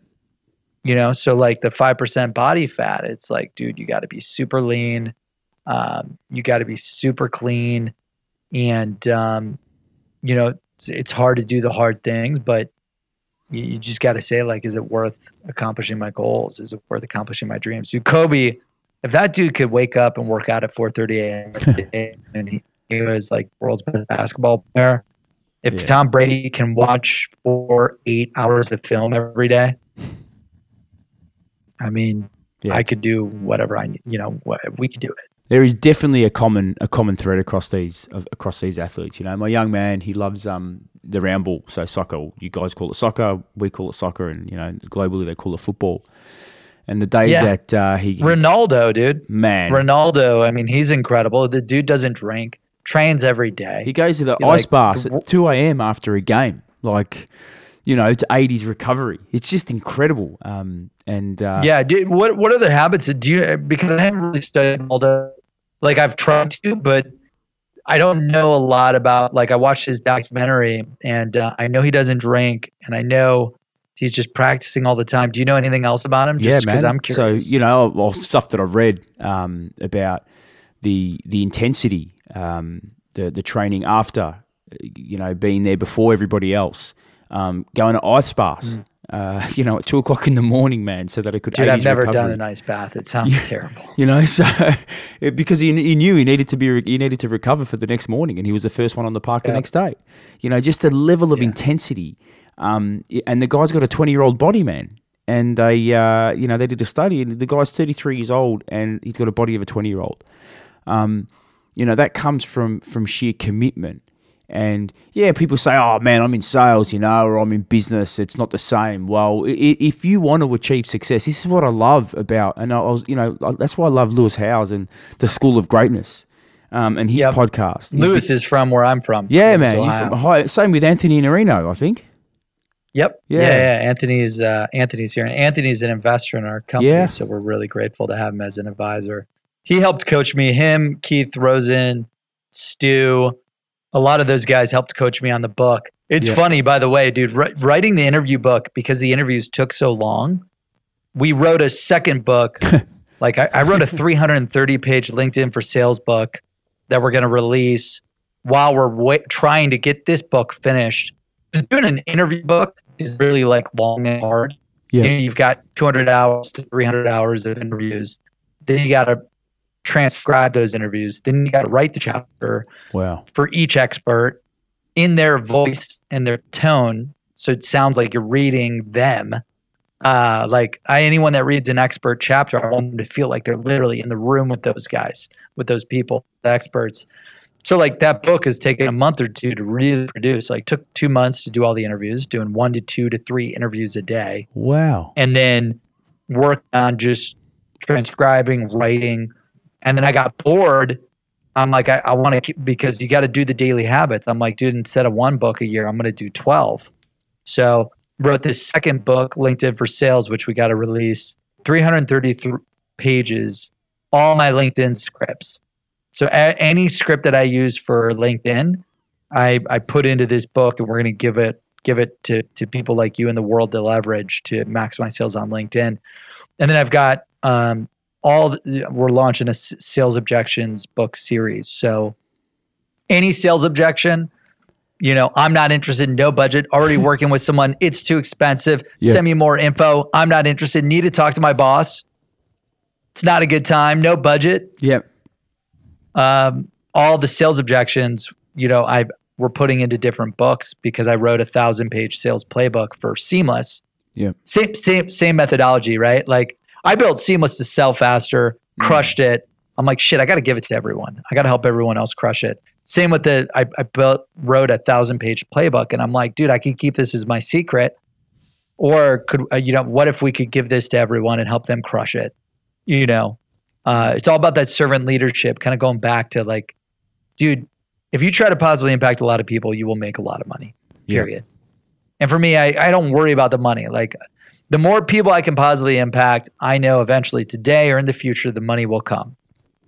you know so like the 5% body fat it's like dude you got to be super lean um, you got to be super clean and um, you know it's, it's hard to do the hard things, but you, you just got to say like, is it worth accomplishing my goals? Is it worth accomplishing my dreams? So Kobe, if that dude could wake up and work out at 4:30 a.m. and he, he was like world's best basketball player, if Yeah. Tom Brady can watch four eight hours of film every day, I mean, Yeah. I could do whatever I need. You know, we could do it. there is definitely a common a common thread across these across these athletes. You know, my young man, he loves um the round ball, so soccer. You guys call it soccer, we call it soccer, and you know, globally they call it football. And the days Yeah. that uh, he Ronaldo, dude. man, Ronaldo, I mean, he's incredible. The dude doesn't drink, trains every day. he goes to the You're ice like, baths the- at two a.m. after a game, like you know, to aid his recovery. It's just incredible. Um, and uh, yeah, dude. What what other habits do you? Because I haven't really studied Ronaldo. Like I've tried to, but I don't know a lot about. Like I watched his documentary, and uh, I know he doesn't drink, and I know he's just practicing all the time. Do you know anything else about him? yeah, Just 'cause man. I'm curious. So you know, well, stuff that I've read um, about the the intensity, um, the the training after, you know, being there before everybody else, um, going to ice baths, uh, you know, at two o'clock in the morning, man, so that it could Mm. dude, I've never recovery. done an ice bath. It sounds terrible. You know, so it- because he, he knew he needed to be he needed to recover for the next morning, and he was the first one on the park the next day. You know, just the level of Yeah. intensity, um, and the guy's got a twenty year old body, man. And they, uh, you know, they did a study, and the guy's thirty three years old, and he's got a body of a twenty year old. Um, you know, that comes from from sheer commitment. And yeah, people say, "Oh man, I'm in sales, you know, or I'm in business. It's not the same." Well, if you want to achieve success, this is what I love about, and I was, you know, that's why I love Lewis Howes and the School of Greatness, um, and his Yep. podcast. He's Lewis is from where I'm from. yeah, man. Ohio. from Same with Anthony Iannarino, I think. Yep. Yeah. Yeah. yeah, Anthony's uh, Anthony's here, and Anthony's an investor in our company, Yeah. so we're really grateful to have him as an advisor. He helped coach me. Him, Keith Rosen, Stu, a lot of those guys helped coach me on the book. It's Yeah. funny, by the way, dude. Wri- writing the interview book because the interviews took so long. We wrote a second book. like I, I wrote a 330 page LinkedIn for sales book that we're going to release while we're wa- trying to get this book finished. Doing an interview book is really like long and hard. Yeah. You know, you've got 200 hours to 300 hours of interviews. Then you got to transcribe those interviews. Then you got to write the chapter Wow. for each expert in their voice and their tone. So it sounds like you're reading them. Uh, like I, anyone that reads an expert chapter, I want them to feel like they're literally in the room with those guys, with those people, the experts. So like that book has taken a month or two to really produce. Like took two months to do all the interviews, doing one to two to three interviews a day Wow. and then work on just transcribing, writing. And then I got bored. I'm like, I, I want to keep because you got to do the daily habits. I'm like, dude, instead of one book a year, I'm going to do 12. So wrote this second book, LinkedIn for Sales, which we got to release 333 pages, all my LinkedIn scripts. So a- any script that I use for LinkedIn, I, I put into this book and we're going to give it give it to, to people like you in the world to leverage to maximize sales on LinkedIn. And then I've got um, all the, we're launching a s- sales objections book series. So any sales objection, you know, I'm not interested, no budget, already working with someone, it's too expensive. Yeah. Send me more info. I'm not interested. Need to talk to my boss. It's not a good time. No budget Yep. Um, all the sales objections, you know, I we're putting into different books because I wrote a thousand page sales playbook for Seamless. Yeah. Same same same methodology, right? Like I built Seamless to sell faster, crushed it. I'm like, shit, I got to give it to everyone. I got to help everyone else crush it. Same with the I, I built wrote a thousand page playbook, and I'm like, dude, I can keep this as my secret, or could uh, you know, what if we could give this to everyone and help them crush it? You know, uh, it's all about that servant leadership, kind of going back to like, dude, if you try to positively impact a lot of people, you will make a lot of money. Yeah. Period. And for me, I, I don't worry about the money. Like, the more people I can positively impact, I know eventually today or in the future, the money will come.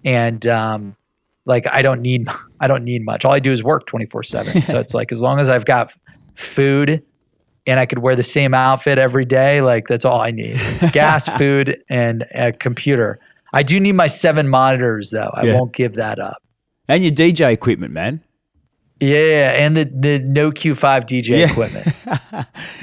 And um, like, I don't need I don't need much. All I do is work twenty four seven. So it's like as long as I've got food and I could wear the same outfit every day, like that's all I need. Gas, food, and a computer. I do need my seven monitors though. I Yeah. won't give that up. And your DJ equipment, man. Yeah, and the the no Q5 DJ Yeah. equipment.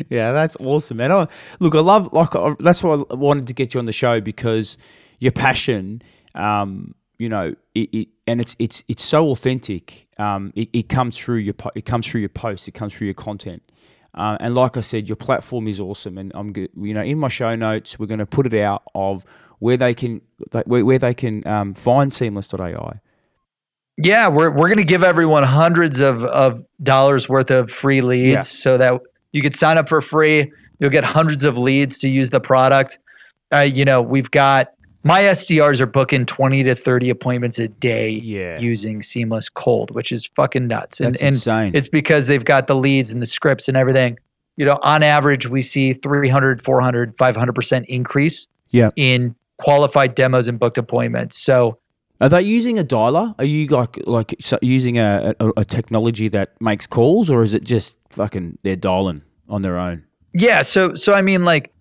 yeah, that's awesome, man. I, look, I love like I- that's why I wanted to get you on the show because your passion, um, you know, it, it and it's it's it's so authentic. Um, it, it comes through your po- it comes through your posts, it comes through your content. Uh, and like I said, your platform is awesome, and I'm you know in my show notes we're going to put it out of where they can where, where they can um, find Seamless.ai. Yeah, we're we're gonna give everyone hundreds of of dollars worth of free leads Yeah. so that you could sign up for free. You'll get hundreds of leads to use the product. Uh, you know, we've got my SDRs are booking twenty to thirty appointments a day Yeah. using Seamless Cold, which is fucking nuts. And That's and insane. it's because they've got the leads and the scripts and everything. You know, on average, we see 300, 400, 500% increase Yeah. in qualified demos and booked appointments. So, Are they using a dialer? Are you like like using a, a, a technology that makes calls, or is it just fucking they're dialing on their own? Yeah, so so I mean, like,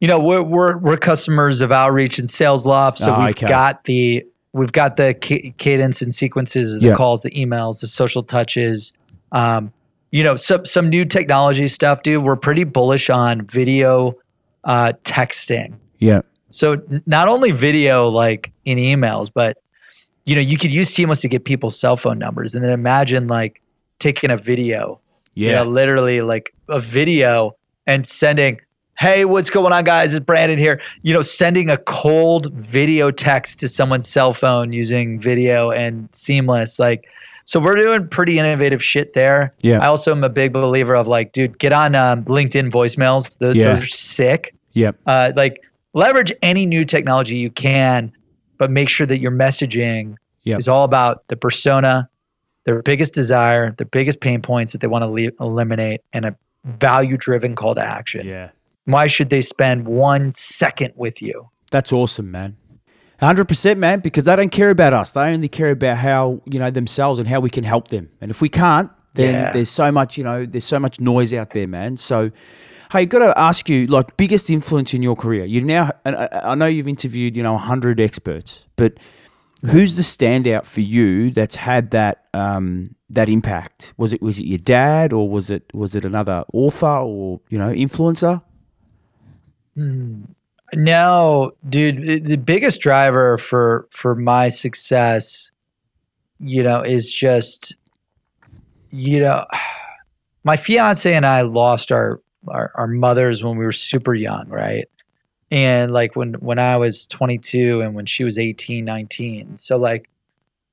you know, we're we're we're customers of Outreach and SalesLoft, so Ah, we've okay. got the we've got the ca- cadence and sequences, the Yeah. calls, the emails, the social touches. Um, you know, some some new technology stuff, dude. We're pretty bullish on video uh, texting. Yeah, So not only video like in emails, but you know, you could use Seamless to get people's cell phone numbers, and then imagine like taking a video yeah, you know, literally like a video and sending, hey, what's going on, guys? It's Brandon here. You know, sending a cold video text to someone's cell phone using video and seamless. Like, so we're doing pretty innovative shit there. Yeah. I also am a big believer of like, dude, get on um, LinkedIn voicemails. Those, Yeah. those are sick. yeah, Uh, like, leverage any new technology you can, but make sure that your messaging Yep. is all about the persona, their biggest desire, their biggest pain points that they want to le- eliminate, and a value driven call to action. yeah. Why should they spend one second with you? That's awesome, man. Hundred percent, man. Because they don't care about us. They only care about how you know themselves and how we can help them. And if we can't, then Yeah. there's so much you know. There's so much noise out there, man. So, hey, got to ask you, like, biggest influence in your career. You now, and I, I know you've interviewed you know hundred experts, but who's the standout for you that's had that um, that impact? Was it was it your dad or was it was it another author or you know influencer? No, dude, the biggest driver for for my success, you know, is just you know, my fiance and I lost our our, our mothers when we were super young, right? And like when when I was 22 and when she was 18, 19. So like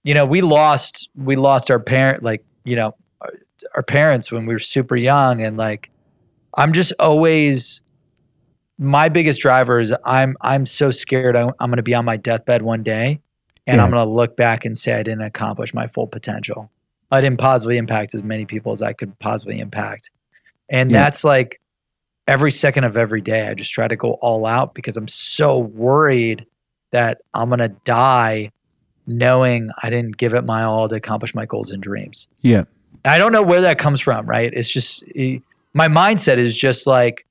you know, we lost we lost our parent like, you know, our, our parents when we were super young and like I'm just always my biggest driver is I'm I'm so scared I'm, I'm going to be on my deathbed one day and Yeah. I'm going to look back and say I didn't accomplish my full potential. I didn't positively impact as many people as I could possibly impact. And Yeah. that's like every second of every day I just try to go all out because I'm so worried that I'm going to die knowing I didn't give it my all to accomplish my goals and dreams. Yeah, I don't know where that comes from, right? It's just my mindset is just like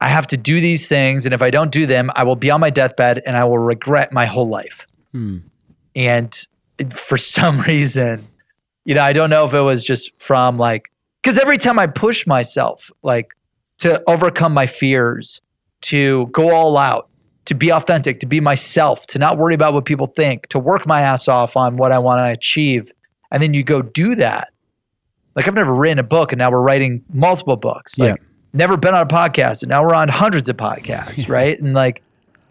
I have to do these things, and if I don't do them, I will be on my deathbed and I will regret my whole life. Hmm. And for some reason, you know, I don't know if it was just from like because every time I push myself, like to overcome my fears, to go all out, to be authentic, to be myself, to not worry about what people think, to work my ass off on what I want to achieve, and then you go do that. Like I've never written a book, and now we're writing multiple books. Like never been on a podcast, and now we're on hundreds of podcasts, right? And like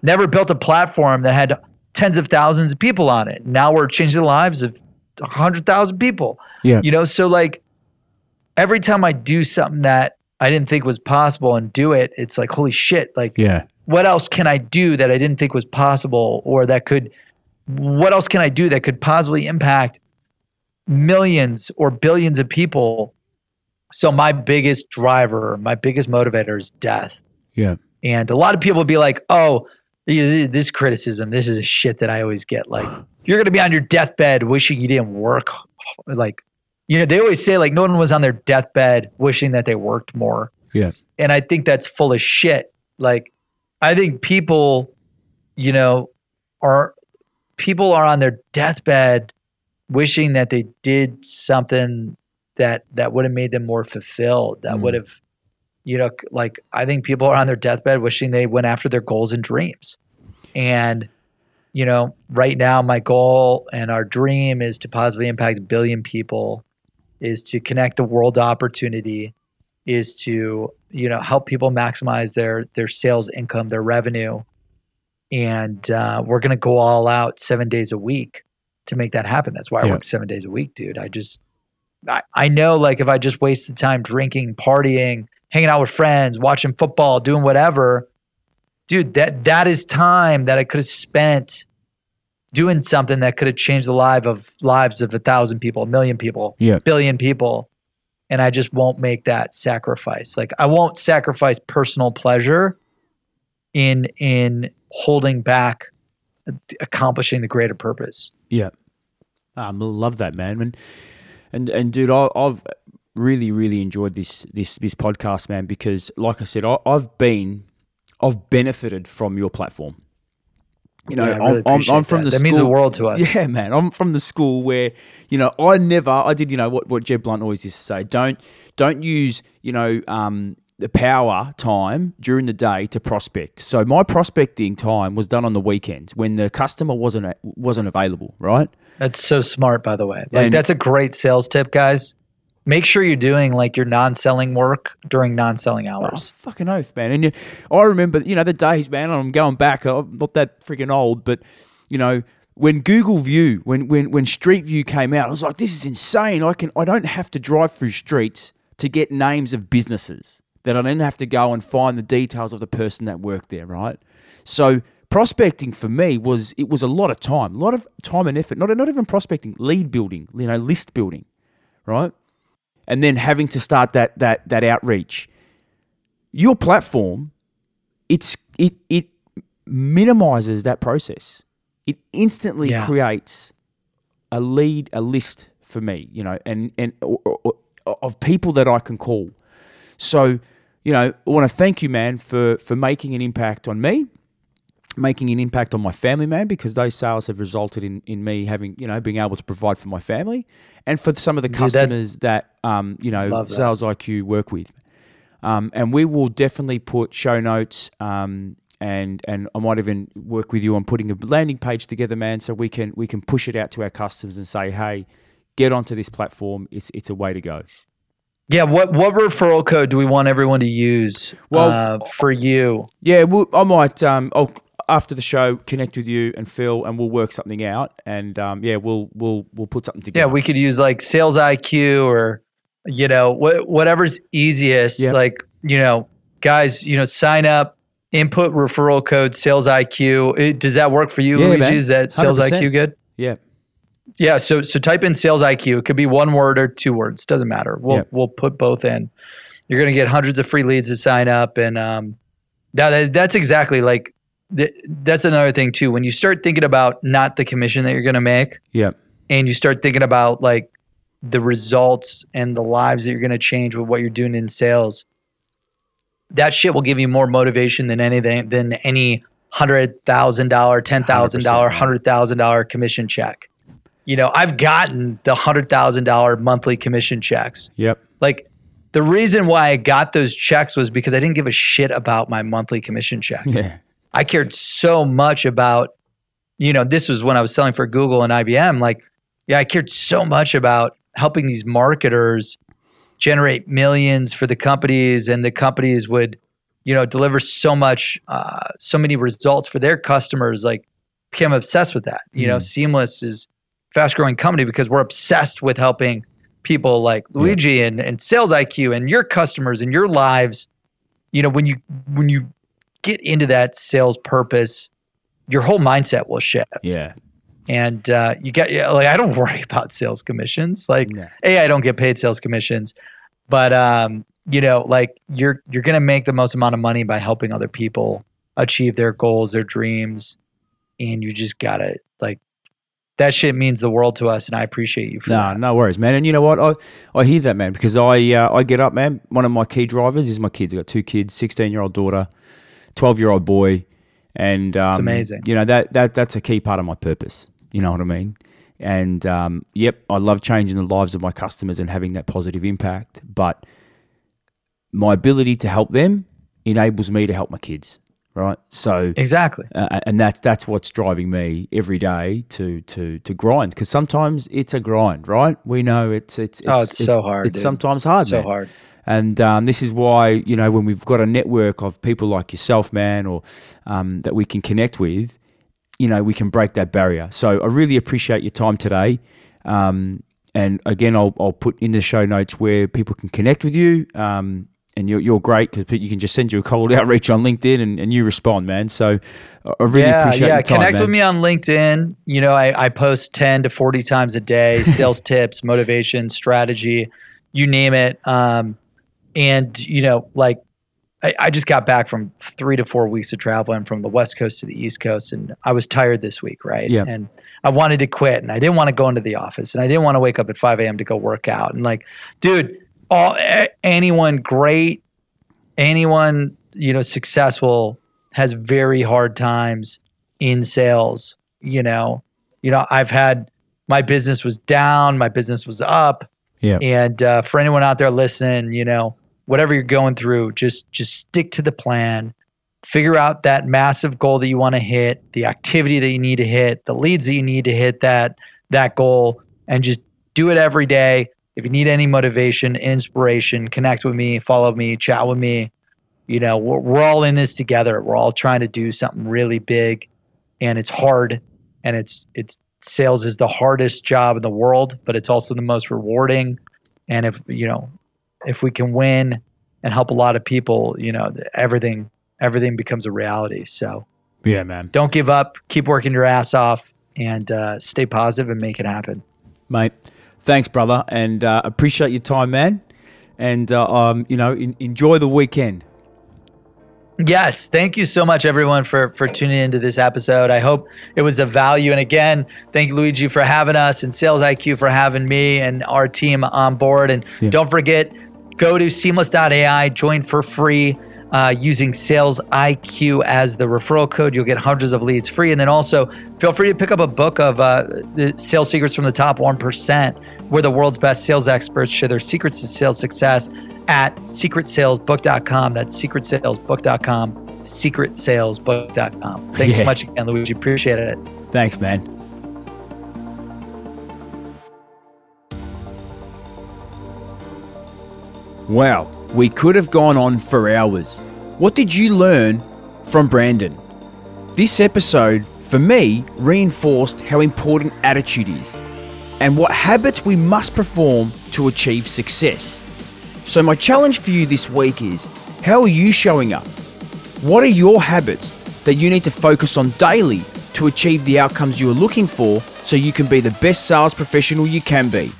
never built a platform that had tens of thousands of people on it. Now we're changing the lives of a hundred thousand people. Yeah. You know, so like every time I do something that I didn't think was possible and do it, it's like holy shit, like yeah, what else can I do that I didn't think was possible or that could what else can I do that could possibly impact millions or billions of people? So my biggest driver, my biggest motivator is death. yeah, And a lot of people will be like, "Oh, this criticism, this is a shit that I always get. Like, you're gonna be on your deathbed wishing you didn't work. Like, you know, they always say like no one was on their deathbed wishing that they worked more. Yeah. And I think that's full of shit. Like, I think people, you know, are people are on their deathbed wishing that they did something that that would have made them more fulfilled that Mm. would have you know like i think people are on their deathbed wishing they went after their goals and dreams and you know right now my goal and our dream is to positively impact a billion people is to connect the world to opportunity is to you know help people maximize their their sales income their revenue. And uh, we're going to go all out seven days a week to make that happen. That's why i work seven days a week dude. I just I, I know like if i just wasted time drinking partying hanging out with friends watching football doing whatever dude that that is time that i could have spent doing something that could have changed the life of lives of a thousand people a million people Yeah. billion people and i just won't make that sacrifice like i won't sacrifice personal pleasure in in holding back accomplishing the greater purpose Yeah, ah, I love that, man. And and and dude, I, I've really really enjoyed this this this podcast, man, because like I said, I, I've been I've benefited from your platform. You know, Yeah, really I'm, I'm, I'm from that. the That means the world to us. Yeah, man. I'm from the school where you know I never I did you know what what Jeb Blount always used to say don't don't use you know um, the power time during the day to prospect. So my prospecting time was done on the weekends when the customer wasn't wasn't available, right? That's so smart, by the way. Like And- that's a great sales tip, guys. Make sure you're doing like your non-selling work during non-selling Oh, hours. fucking oath, man. And you, I remember, you know, the days, man. I'm going back. I'm not that freaking old, but you know, when Google View, when when when Street View came out, I was like, this is insane. I can, I don't have to drive through streets to get names of businesses. That I didn't have to go and find the details of the person that worked there, right? So prospecting for me was it was a lot of time, a lot of time and effort. Not not even prospecting, lead building, you know, list building, right? And then having to start that that that outreach. Your platform it's it it minimizes that process. It instantly Yeah. creates a lead a list for me you know and and or, or- or- of people that i can call. So you know i want to thank you man for for making an impact on me making an impact on my family man because those sales have resulted in in me having you know being able to provide for my family and for some of the that- customers that, um you know that. sales iq work with um, and we will definitely put show notes um, and and I might even work with you on putting a landing page together, man, so we can we can push it out to our customers and say, hey, get onto this platform. It's it's a way to go. Yeah, what what referral code do we want everyone to use Well- uh, for you? Yeah, we'll, I might um, I'll after the show connect with you and Phil, and we'll work something out. And um, yeah, we'll we'll we'll put something together. Yeah, we could use like sales IQ or you know wh- whatever's easiest. Yeah. Like you know, guys, you know, sign up, input referral code sales IQ. It, does that work for you, Yeah, Luigi? man. Is that sales 100%. IQ good? yeah, Yeah, so so type in sales IQ. It could be one word or two words. Doesn't matter. We'll Yeah. we'll put both in. You're gonna get hundreds of free leads to sign up, and um, now that, that's exactly like th- that's another thing too. When you start thinking about not the commission that you're gonna make, yeah, and you start thinking about like the results and the lives that you're gonna change with what you're doing in sales, that shit will give you more motivation than anything than any hundred thousand dollar, ten thousand dollar, hundred thousand dollar commission check. You know, I've gotten the hundred thousand dollar monthly commission checks. yep, Like the reason why I got those checks was because I didn't give a shit about my monthly commission check. yeah, I cared so much about, you know, this was when I was selling for Google and IBM. Like, yeah, I cared so much about helping these marketers generate millions for the companies, and the companies would, you know, deliver so much, uh, so many results for their customers. Like, became obsessed with that. You know, Mhm. Seamless is fast growing company because we're obsessed with helping people like Luigi and, and sales IQ and your customers and your lives. You know, when you when you get into that sales purpose, your whole mindset will shift. yeah, And uh, you get yeah, like I don't worry about sales commissions. Like Yeah. a I don't get paid sales commissions, but um, you know, like you're you're gonna make the most amount of money by helping other people achieve their goals, their dreams, and you just gotta like that shit means the world to us, and I appreciate you for No, that. no worries, man. And you know what? I, I hear that, man, because I uh, I get up, man. One of my key drivers is my kids. I got two kids, sixteen year old daughter, twelve year old boy, and um, amazing. You know that that that's a key part of my purpose. You know what I mean? And um, yep, I love changing the lives of my customers and having that positive impact. But my ability to help them enables me to help my kids, right? So exactly, uh, and that's that's what's driving me every day to to to grind because sometimes it's a grind, right? We know it's it's, it's oh, it's, it's so hard. It's dude. sometimes hard, so man. hard. And um, this is why you know when we've got a network of people like yourself, man, or um, that we can connect with, you know, we can break that barrier. So I really appreciate your time today. Um, and again, I'll, I'll put in the show notes where people can connect with you. Um, and you're, you're great because you can just send you a cold outreach on LinkedIn and, and you respond, man. So I really yeah, appreciate yeah. your time, Connect man. with me on LinkedIn. You know, I, I post 10 to 40 times a day, sales tips, motivation, strategy, you name it. Um, and, you know, like I, I just got back from three to four weeks of traveling from the West Coast to the East Coast, and I was tired this week, right? Yeah. And I wanted to quit, and I didn't want to go into the office, and I didn't want to wake up at 5 a.m. to go work out. And like, dude, all anyone great, anyone you know successful has very hard times in sales. You know, you know, I've had my business was down, my business was up, Yeah. and uh, for anyone out there listening, you know, whatever you're going through, just just stick to the plan. Figure out that massive goal that you want to hit, the activity that you need to hit, the leads that you need to hit that that goal, and just do it every day. If you need any motivation, inspiration, connect with me, follow me, chat with me. You know, we're, we're all in this together. We're all trying to do something really big, and it's hard, and it's it's sales is the hardest job in the world, but it's also the most rewarding. And if you know, if we can win and help a lot of people, you know, everything everything becomes a reality. So Yeah, man. don't give up. Keep working your ass off and uh, stay positive and make it happen. Mate, thanks, brother. And uh, appreciate your time, man. And, uh, um, you know, in, enjoy the weekend. Yes, thank you so much, everyone, for for tuning into this episode. I hope it was of value. And again, thank you, Luigi, for having us, and Sales IQ for having me and our team on board. And Yeah. don't forget, go to seamless.ai, join for free. Uh, using sales IQ as the referral code, you'll get hundreds of leads free. And then also feel free to pick up a book of uh, the sales secrets from the top 1%, where the world's best sales experts share their secrets to sales success at secretsalesbook.com. That's secretsalesbook.com, secretsalesbook.com. Thanks Yeah. so much again, Luigi. Appreciate it. Thanks, man. Wow, we could have gone on for hours. What did you learn from Brandon? This episode, for me, reinforced how important attitude is and what habits we must perform to achieve success. So, my challenge for you this week is how are you showing up? What are your habits that you need to focus on daily to achieve the outcomes you are looking for so you can be the best sales professional you can be?